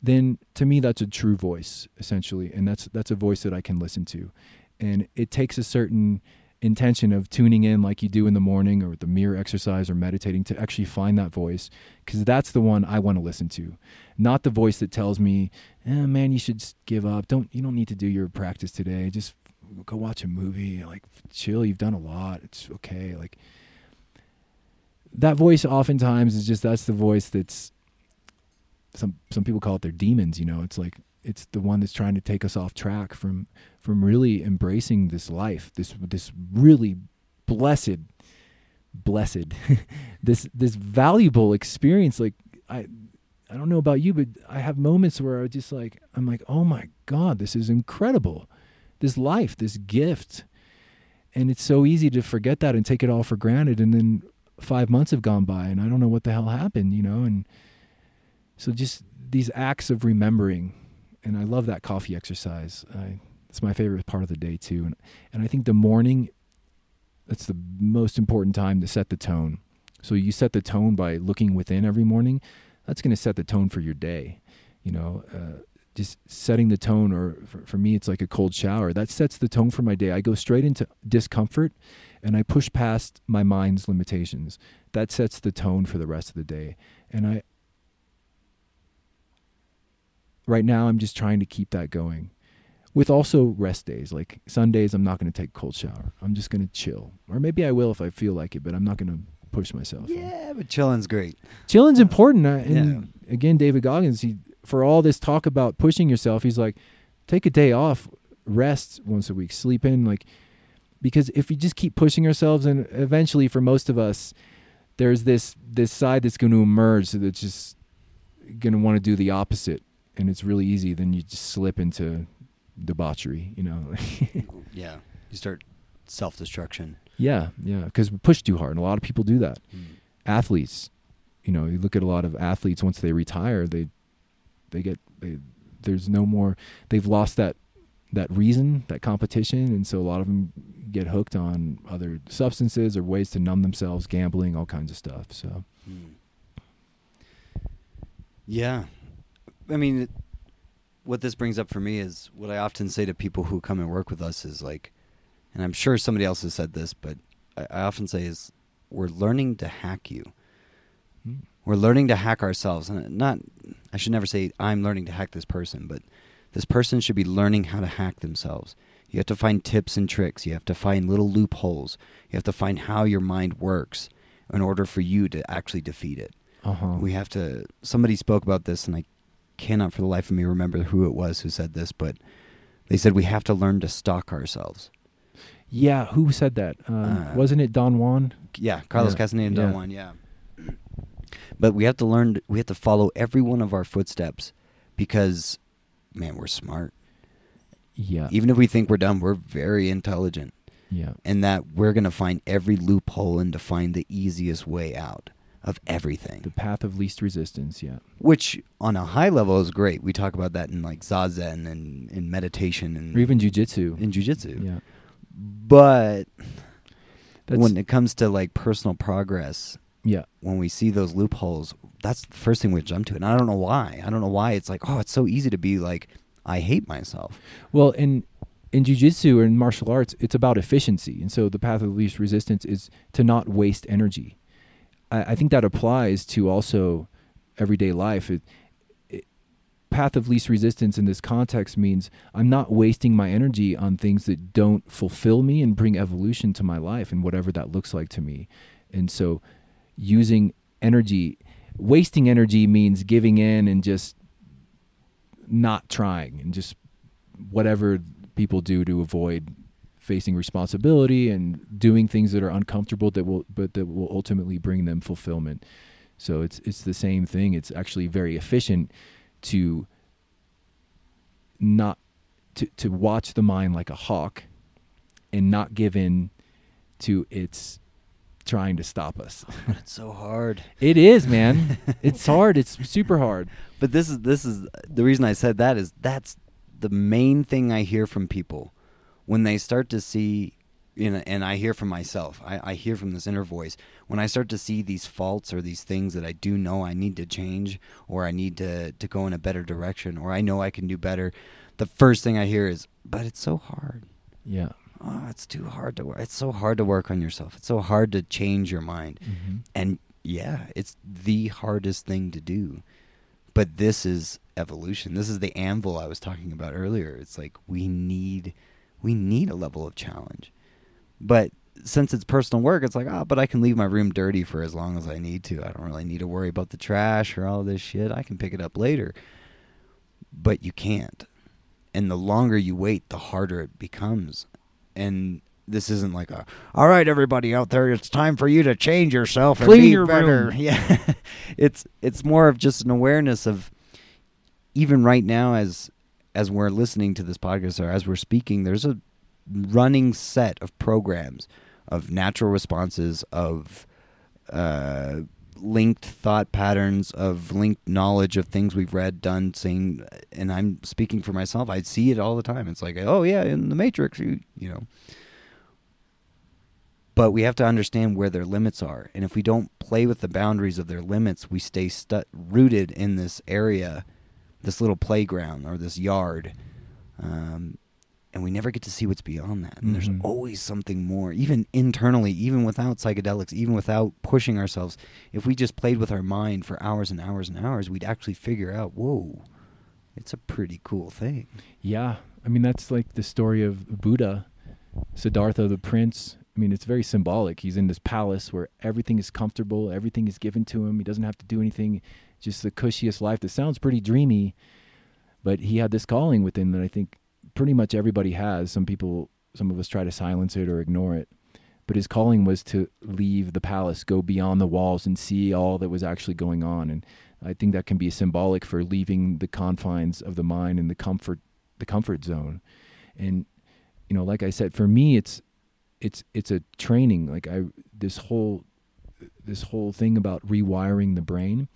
then to me that's a true voice essentially and that's that's a voice that I can listen to. And it takes a certain intention of tuning in like you do in the morning or the mirror exercise or meditating to actually find that voice because that's the one I want to listen to. Not the voice that tells me eh, man you should give up. Don't you don't need to do your practice today. Just go watch a movie like chill. You've done a lot. It's okay. Like that voice oftentimes is just that's the voice that's some some people call it their demons you know? It's like it's the one that's trying to take us off track from from really embracing this life this this really blessed blessed this this valuable experience. Like i i don't know about you but i have moments where i just like i'm like oh my god this is incredible. This life this gift. And it's so easy to forget that and take it all for granted. And then 5 months have gone by and i don't know what the hell happened you know? And so just these acts of remembering, and I love that coffee exercise. I, it's my favorite part of the day too, and and I think the morning, that's the most important time to set the tone. So you set the tone by looking within every morning. That's going to set the tone for your day. You know, uh, just setting the tone or for, for me it's like a cold shower that sets the tone for my day i go straight into discomfort and i push past my mind's limitations that sets the tone for the rest of the day and i right now i'm just trying to keep that going. With also rest days like sundays i'm not going to take a cold shower. I'm just going to chill. Or maybe i will if i feel like it but i'm not going to push myself Yeah, but chilling's great. chilling's important uh, and again david goggins he for all this talk about pushing yourself he's like take a day off rest once a week sleep in like because if we just keep pushing ourselves and eventually for most of us there's this this side that's going to emerge that's just going to want to do the opposite and it's really easy then you just slip into debauchery you know? Yeah, you start self destruction. yeah yeah because we push too hard and a lot of people do that. Athletes you know you look at a lot of athletes once they retire they they get they, there's no more they've lost that that reason that competition and so a lot of them get hooked on other substances or ways to numb themselves gambling all kinds of stuff so. Hmm. Yeah, I mean, what this brings up for me is what I often say to people who come and work with us is like, and I'm sure somebody else has said this, but I, I often say is we're learning to hack you. mm, We're learning to hack ourselves, and not. I should never say I'm learning to hack this person, but this person should be learning how to hack themselves. You have to find tips and tricks. You have to find little loopholes. You have to find how your mind works in order for you to actually defeat it. uh-huh We have to. Somebody spoke about this, and I cannot for the life of me remember who it was who said this, but they said we have to learn to stalk ourselves. yeah who said that um, Uh, wasn't it don juan Yeah, Carlos Yeah, Castaneda and yeah. Don Juan, yeah. But we have to learn. We have to follow every one of our footsteps because, man, we're smart. yeah Even if we think we're dumb, we're very intelligent, yeah and that we're gonna find every loophole and to find the easiest way out of everything. the path of least resistance yeah Which, on a high level, is great. We talk about that in like zazen and in meditation and or even jujitsu in jujitsu. yeah But that's when it comes to like personal progress, yeah when we see those loopholes, that's the first thing we jump to. And I don't know why. I don't know why it's like, oh, it's so easy to be like, I hate myself. Well, in in jujitsu or in martial arts, it's about efficiency, and so the path of least resistance is to not waste energy. I, I think that applies to also everyday life. It, it, path of least resistance in this context means I'm not wasting my energy on things that don't fulfill me and bring evolution to my life and whatever that looks like to me. And so, using energy, wasting energy means giving in and just not trying and just whatever people do to avoid facing responsibility and doing things that are uncomfortable that will but that will ultimately bring them fulfillment. So it's it's the same thing. It's actually very efficient to not to to watch the mind like a hawk and not give in to its trying to stop us. Oh, but it's so hard. it is man. It's hard. It's super hard. But this is this is the reason I said that is that's the main thing I hear from people when they start to see you know, and I hear from myself. I, I hear from this inner voice when I start to see these faults or these things that I do know I need to change or I need to to go in a better direction or I know I can do better. The first thing I hear is, "But it's so hard. yeah Oh, it's too hard to work. It's so hard to work on yourself. It's so hard to change your mind." mm-hmm. And yeah, it's the hardest thing to do. But this is evolution. This is the anvil I was talking about earlier. It's like we need we need a level of challenge. But since it's personal work, it's like, oh, but I can leave my room dirty for as long as I need to. I don't really need to worry about the trash or all this shit. I can pick it up later. But you can't. And the longer you wait, the harder it becomes. And this isn't like a, all right, everybody out there, it's time for you to change yourself and Clean be your better. room. Yeah, it's it's more of just an awareness of, even right now, as as we're listening to this podcast or as we're speaking, there's a running set of programs of natural responses of uh, linked thought patterns of linked knowledge of things we've read done seen and i'm speaking for myself. I see it all the time. It's like oh yeah in the matrix you you know. But we have to understand where their limits are. And if we don't play with the boundaries of their limits we stay stu- rooted in this area this little playground or this yard, um, and we never get to see what's beyond that. And Mhm. there's always something more, even internally, even without psychedelics, even without pushing ourselves. If we just played with our mind for hours and hours and hours, we'd actually figure out, whoa, it's a pretty cool thing. Yeah, I mean that's like the story of Buddha, Siddhartha the prince. I mean, it's very symbolic. He's in this palace where everything is comfortable, everything is given to him. He doesn't have to do anything. Just the cushiest life. That sounds pretty dreamy, but he had this calling within that I think pretty much everybody has. Some people, some of us try to silence it or ignore it, but his calling was to leave the palace, go beyond the walls, and see all that was actually going on. And I think that can be symbolic for leaving the confines of the mind and the comfort the comfort zone. And you know, like I said, for me it's it's it's a training. Like I this whole this whole thing about rewiring the brain.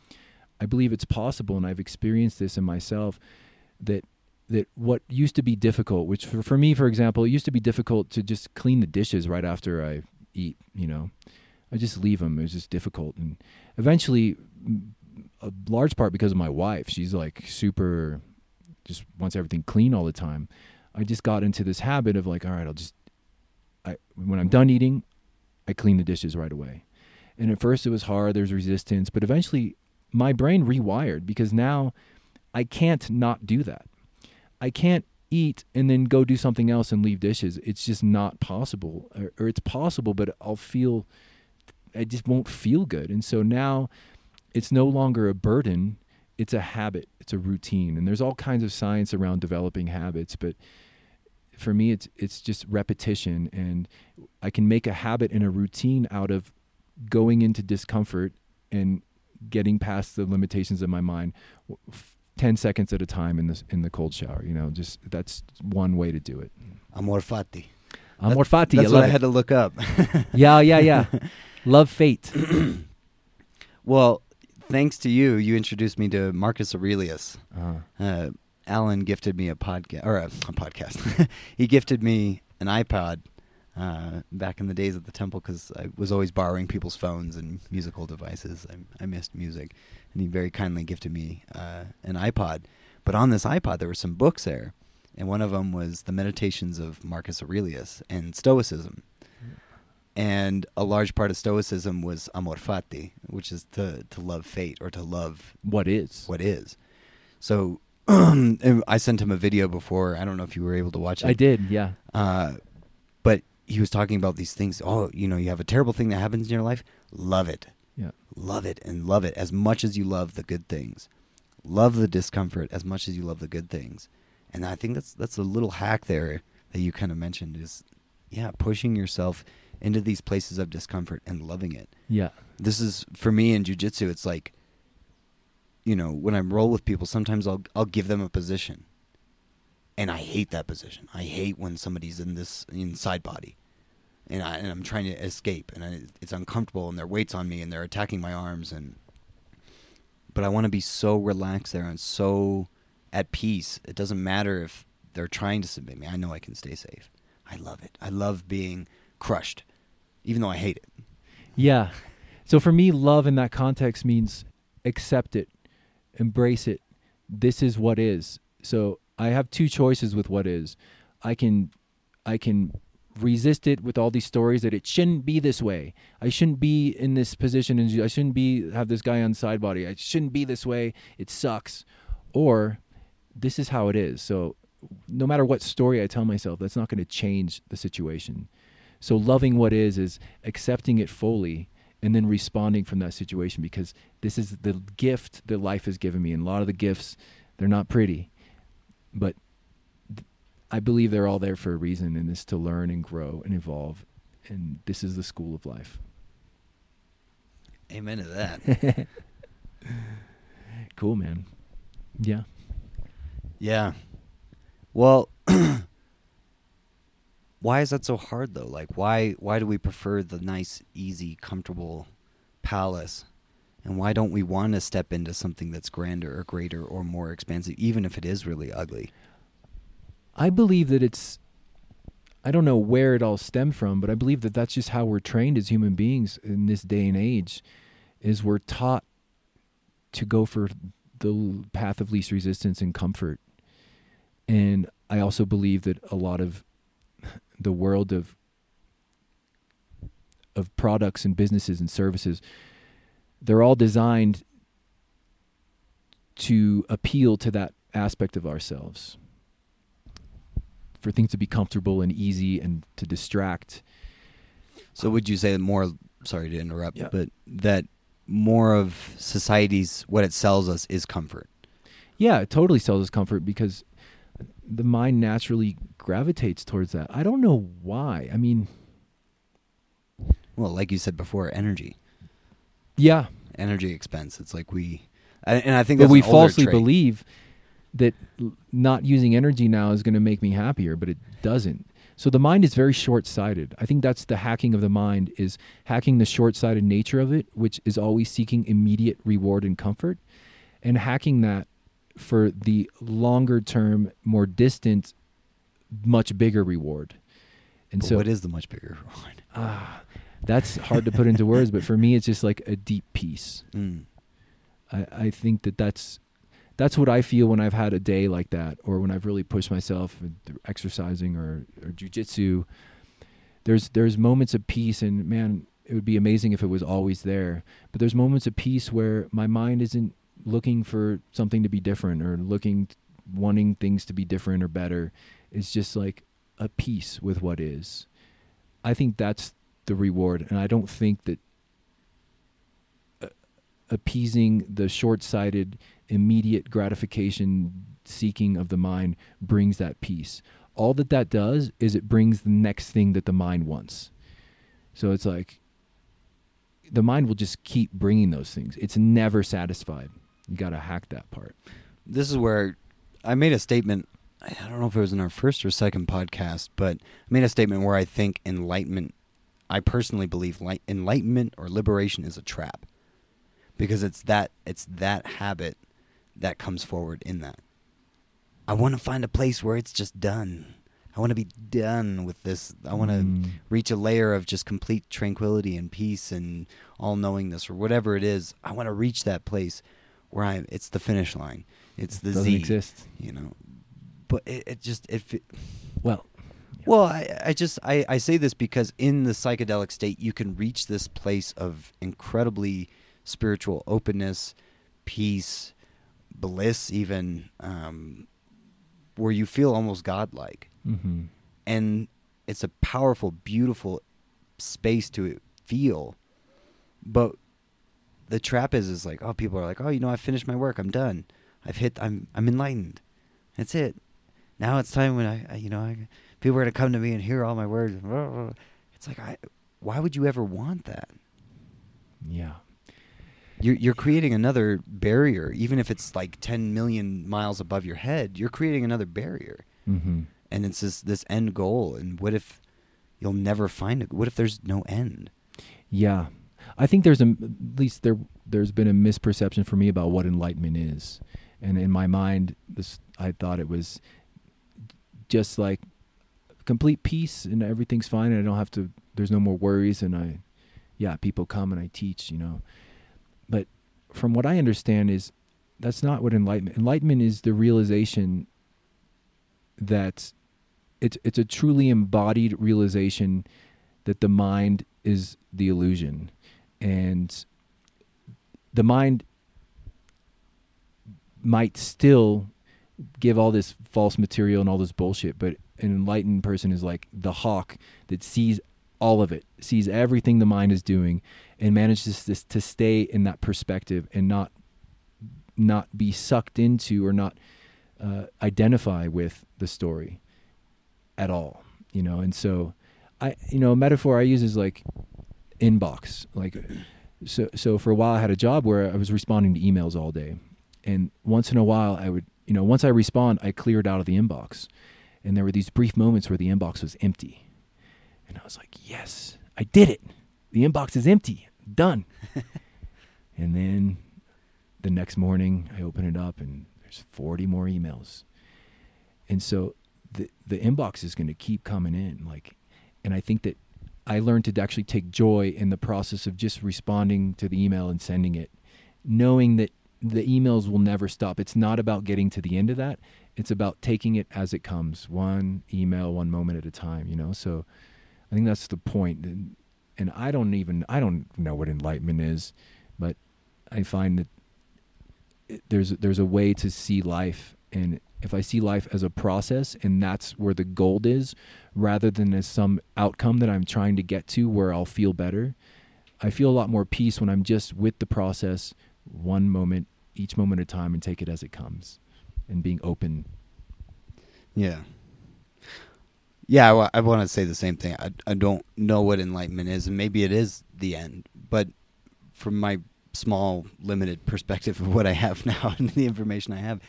I believe it's possible and I've experienced this in myself that that what used to be difficult, which for, for me, for example, it used to be difficult to just clean the dishes right after I eat, you know. I just leave them. It was just difficult. And eventually, a large part because of my wife, she's like super, just wants everything clean all the time. I just got into this habit of like, all right, I'll just, I when I'm done eating, I clean the dishes right away. And at first it was hard, there's resistance, but eventually my brain rewired because now I can't not do that. I can't eat and then go do something else and leave dishes. It's just not possible. Or, or it's possible, but I'll feel, I just won't feel good. And so now it's no longer a burden, it's a habit, it's a routine. And there's all kinds of science around developing habits, but for me it's it's just repetition and I can make a habit and a routine out of going into discomfort and getting past the limitations of my mind w- f- 10 seconds at a time in this in the cold shower you know just that's one way to do it Amor fati. amor fati That's I what I it. had to look up. yeah yeah yeah love fate well, thanks to you, you introduced me to Marcus Aurelius. uh, uh, Alan gifted me a podcast or a, a podcast. he gifted me an iPod uh, back in the days at the temple because I was always borrowing people's phones and musical devices. I, I missed music, and he very kindly gifted me uh, an iPod. But on this iPod, there were some books there, and one of them was the Meditations of Marcus Aurelius and Stoicism. And a large part of Stoicism was amor fati, which is to to love fate or to love what is what is. So I sent him a video before. I don't know if you were able to watch it. I did yeah Uh, he was talking about these things. Oh, you know, you have a terrible thing that happens in your life. Love it. yeah Love it and love it as much as you love the good things. Love the discomfort as much as you love the good things. And I think that's that's a little hack there that you kind of mentioned is yeah, pushing yourself into these places of discomfort and loving it yeah this is for me in jujitsu. It's like, you know, when I roll with people, sometimes I'll I'll give them a position, and I hate that position. I hate when somebody's in this in side body, and I and I'm trying to escape, and I, it's uncomfortable, and their weight's on me, and they're attacking my arms, and but I want to be so relaxed there and so at peace. It doesn't matter if they're trying to submit me. I know I can stay safe. I love it. I love being crushed, even though I hate it. Yeah. So for me, love in that context means accept it, embrace it. This is what is. So I have two choices with what is. I can, I can resist it with all these stories that it shouldn't be this way. I shouldn't be in this position, and I shouldn't be have this guy on side body. I shouldn't be this way. It sucks. Or this is how it is. So no matter what story I tell myself, that's not going to change the situation. So loving what is is accepting it fully and then responding from that situation because this is the gift that life has given me. And a lot of the gifts, they're not pretty, but th- I believe they're all there for a reason and it's to learn and grow and evolve. And this is the school of life. Amen to that. Cool, man. Yeah. Yeah. Well, why is that so hard though? Like why why do we prefer the nice, easy, comfortable palace? And why don't we want to step into something that's grander or greater or more expansive even if it is really ugly? I believe that it's I don't know where it all stemmed from, but I believe that that's just how we're trained as human beings in this day and age is we're taught to go for the path of least resistance and comfort. And I also believe that a lot of the world of of products and businesses and services they're all designed to appeal to that aspect of ourselves for things to be comfortable and easy and to distract So would you say that more? Sorry to interrupt, Yeah. but that more of society's what it sells us is comfort. Yeah, it totally sells us comfort because the mind naturally gravitates towards that. I don't know why. I mean, Well, like you said before, energy, yeah, energy expense. It's like we, and I think but we falsely trait. believe that not using energy now is going to make me happier, but it doesn't. So the mind is very short-sighted. I think that's the hacking of the mind is hacking the short-sighted nature of it, which is always seeking immediate reward and comfort, and hacking that for the longer term, more distant, much bigger reward. And But so what is the much bigger reward? Ah, that's hard to put into words, but for me, it's just like a deep peace. Mm. I, I think that that's that's what I feel when I've had a day like that, or when I've really pushed myself through exercising or or jujitsu. There's there's moments of peace, and man, it would be amazing if it was always there. But there's moments of peace where my mind isn't looking for something to be different or looking wanting things to be different or better. It's just like a peace with what is. I think that's the reward, and I don't think that uh, appeasing the short-sighted, immediate gratification seeking of the mind brings that peace. All that that does is it brings the next thing that the mind wants. So it's like the mind will just keep bringing those things. It's never satisfied. You got to hack that part. This is where I made a statement. I don't know if it was in our first or second podcast, but I made a statement where I think enlightenment. I personally believe light, enlightenment or liberation is a trap, because it's that it's that habit that comes forward in that. I want to find a place where it's just done. I want to be done with this. I want to Mm. reach a layer of just complete tranquility and peace and all knowingness or whatever it is. I want to reach that place where I it's the finish line. It's the doesn't Z. exist. You know. But it, it just it Well, well, I, I just I, I say this because in the psychedelic state you can reach this place of incredibly spiritual openness, peace, bliss, even um, where you feel almost godlike. Hmm and it's a powerful, beautiful space to feel. But the trap is, is like, oh, people are like, oh, you know, I finished my work, I'm done, I've hit, I'm, I'm enlightened, that's it. Now it's time when I, I you know, I, people are gonna come to me and hear all my words. It's like, I, why would you ever want that? yeah. You're, you're creating another barrier, even if it's like 10 million miles above your head. You're creating another barrier. hmm and it's this this end goal and what if you'll never find it what if there's no end Yeah, I think there's a at least there there's been a misperception for me about what enlightenment is, and in my mind, this I thought it was just like complete peace and everything's fine and I don't have to. There's no more worries and I, yeah, people come and I teach, you know, but from what I understand is that's not what enlightenment. Enlightenment is the realization that it's it's a truly embodied realization that the mind is the illusion and the mind might still give all this false material and all this bullshit but an enlightened person is like the hawk that sees all of it sees everything the mind is doing and manages to, to stay in that perspective and not not be sucked into or not uh, identify with the story at all you know? And so i you know a metaphor i use is like inbox like so so for a while i had a job where i was responding to emails all day. And once in a while i would you know once i respond i cleared out of the inbox and there were these brief moments where the inbox was empty. And i was like yes i did it. The inbox is empty. Done. And then the next morning i open it up and there's 40 more emails. And so the the inbox is going to keep coming in like and i think that i learned to actually take joy in the process of just responding to the email and sending it knowing that the emails will never stop. It's not about getting to the end of that. It's about taking it as it comes, one email, one moment at a time. You know, so I think that's the point. And, and I don't even I don't know what enlightenment is, but I find that it, there's there's a way to see life, and if I see life as a process, and that's where the gold is, rather than as some outcome that I'm trying to get to where I'll feel better. I feel a lot more peace when I'm just with the process, one moment, each moment at a time, and take it as it comes, and being open. Yeah. Yeah, I, I want to say the same thing. I, I don't know what enlightenment is, and maybe it is the end. But from my small, limited perspective of what I have now and the information I have,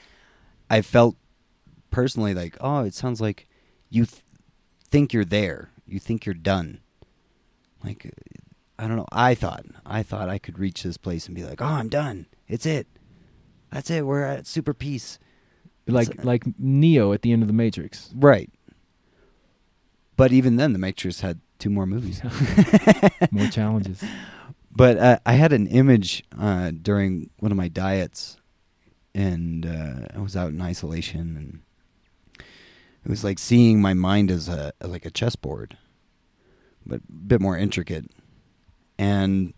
I felt personally like, oh, it sounds like you th- think you're there. You think you're done. Like, I don't know. I thought, I thought I could reach this place and be like, oh, I'm done. It's it. That's it. We're at super peace. Like like Neo at the end of the Matrix. Right. But even then, The Matrix had two more movies. More challenges. But uh, I had an image uh, during one of my diets, and uh, I was out in isolation, and it was like seeing my mind as a as like a chessboard, but a bit more intricate. And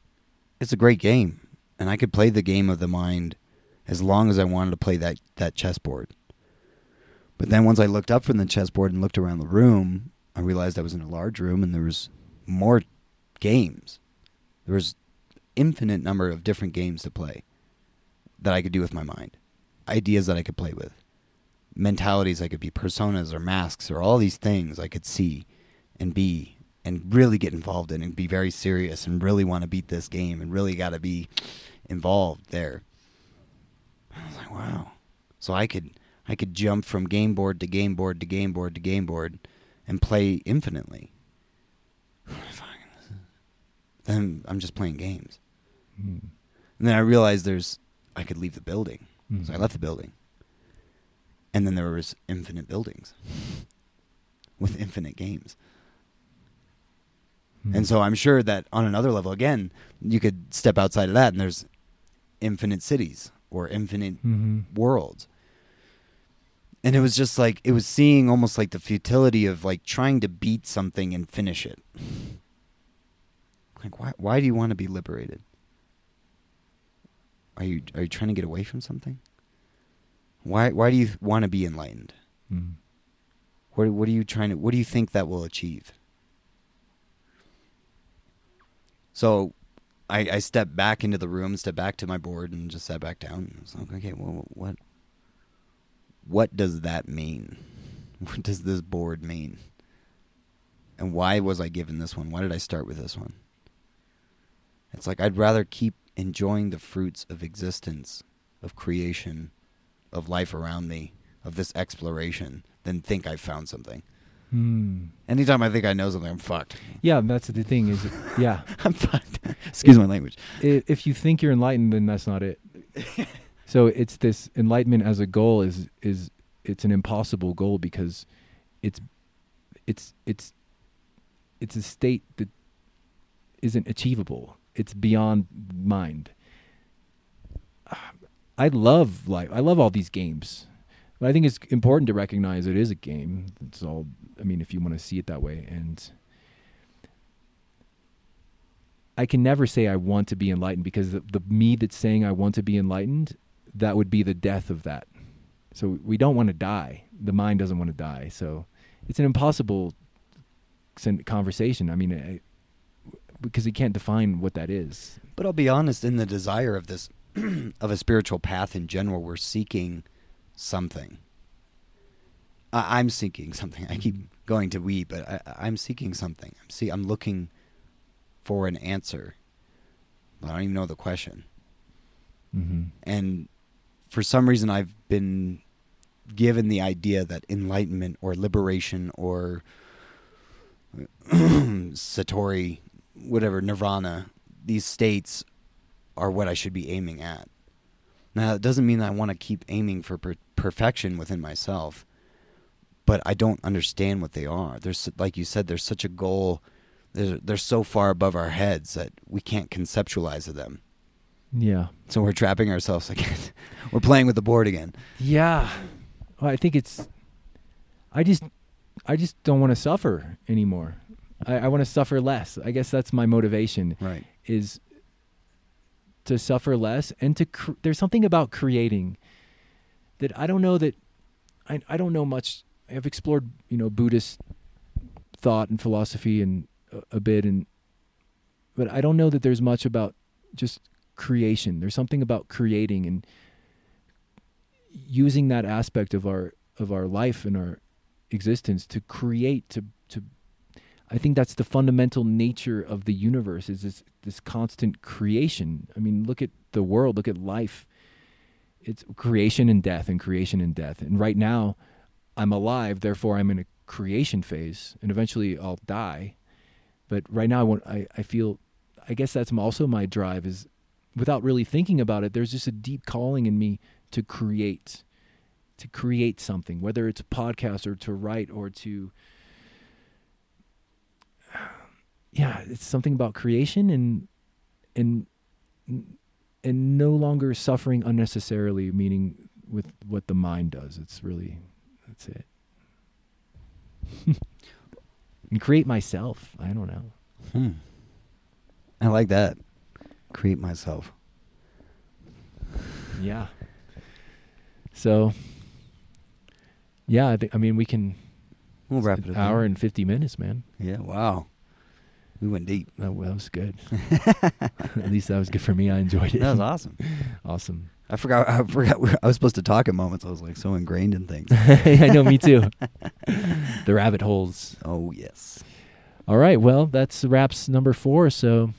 it's a great game, and I could play the game of the mind as long as I wanted to play that that chessboard. But then once I looked up from the chessboard and looked around the room, I realized I was in a large room and there was more games. There was infinite number of different games to play that I could do with my mind. Ideas that I could play with. Mentalities I could be personas or masks or all these things I could see and be and really get involved in and be very serious and really want to beat this game and really got to be involved there. I was like, wow. So I could I could jump from game board to game board to game board to game board and play infinitely. Then I'm just playing games. Mm. And then I realized there's I could leave the building. Mm. So I left the building. And then there was infinite buildings with infinite games. Mm. And so I'm sure that on another level again, you could step outside of that and there's infinite cities or infinite Mhm. worlds. And it was just like it was seeing almost like the futility of like trying to beat something and finish it. Like why why do you want to be liberated? Are you are you trying to get away from something? Why why do you want to be enlightened? Mm. What what are you trying to what do you think that will achieve? So I I stepped back into the room, stepped back to my board and just sat back down. I was like, okay, well what what does that mean? What does this board mean? And why was I given this one? Why did I start with this one? It's like I'd rather keep enjoying the fruits of existence, of creation, of life around me, of this exploration, than think I've found something. Mm. Anytime I think I know something, I'm fucked. Yeah, that's the thing. Is yeah, I'm fucked. Excuse my language. if you think you're enlightened, then that's not it. so it's this enlightenment as a goal is is it's an impossible goal because it's it's it's it's a state that isn't achievable. It's beyond mind. I love life. I love all these games. But I think it's important to recognize it is a game. It's all I mean if you want to see it that way and I can never say I want to be enlightened because the, the me that's saying I want to be enlightened, that would be the death of that. So we don't want to die. The mind doesn't want to die. So it's an impossible conversation. I mean, I, because you can't define what that is. But I'll be honest, in the desire of this, of a spiritual path in general, we're seeking something. I, I'm seeking something. I keep going to we, but I, I'm seeking something. I'm see. I'm looking for an answer. But I don't even know the question. Mm-hmm. And for some reason, I've been given the idea that enlightenment or liberation or satori, whatever nirvana, these states are what I should be aiming at. Now, it doesn't mean I want to keep aiming for per- perfection within myself, but I don't understand what they are. There's, like you said, there's such a goal. They're, they're so far above our heads that we can't conceptualize them. Yeah. So we're trapping ourselves again. we're playing with the board again. Yeah. Well, I think it's. I just, I just don't want to suffer anymore. I, I want to suffer less. I guess that's my motivation. Right. Is to suffer less and to. Cr- there's something about creating that I don't know that. I I don't know much. I've explored you know Buddhist thought and philosophy and a, a bit and, but I don't know that there's much about just creation. There's something about creating and using that aspect of our of our life and our existence to create to to I think that's the fundamental nature of the universe is this this constant creation. I mean, look at the world, look at life. It's creation and death and creation and death. And right now I'm alive, therefore I'm in a creation phase and eventually I'll die. But right now I want I, I feel I guess that's also my drive is without really thinking about it, there's just a deep calling in me to create, to create something, whether it's a podcast or to write or to, yeah, it's something about creation and and and no longer suffering unnecessarily. Meaning with what the mind does, it's really that's it. and create myself. I don't know. Hmm. I like that. Create myself. Yeah. So, yeah, I, think, I mean, we can. We'll wrap it up. hour and 50 minutes, man. Yeah. Wow. We went deep. That, that was good. At least that was good for me. I enjoyed it. That was awesome. awesome. I forgot. I forgot. we- I was supposed to talk at moments. I was like so ingrained in things. I know, me too. the rabbit holes. oh yes. All right. Well, that's wraps number four. So,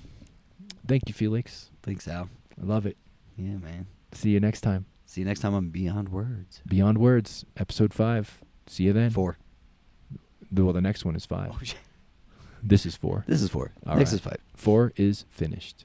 thank you, Felix. Thanks, Al. I love it. Yeah, man. See you next time. See you next time on Beyond Words. Beyond Words, episode five. See you then. Four. The- Well, the next one is five. Oh, shit. This is four. This is four. All next right. is five. Four is finished.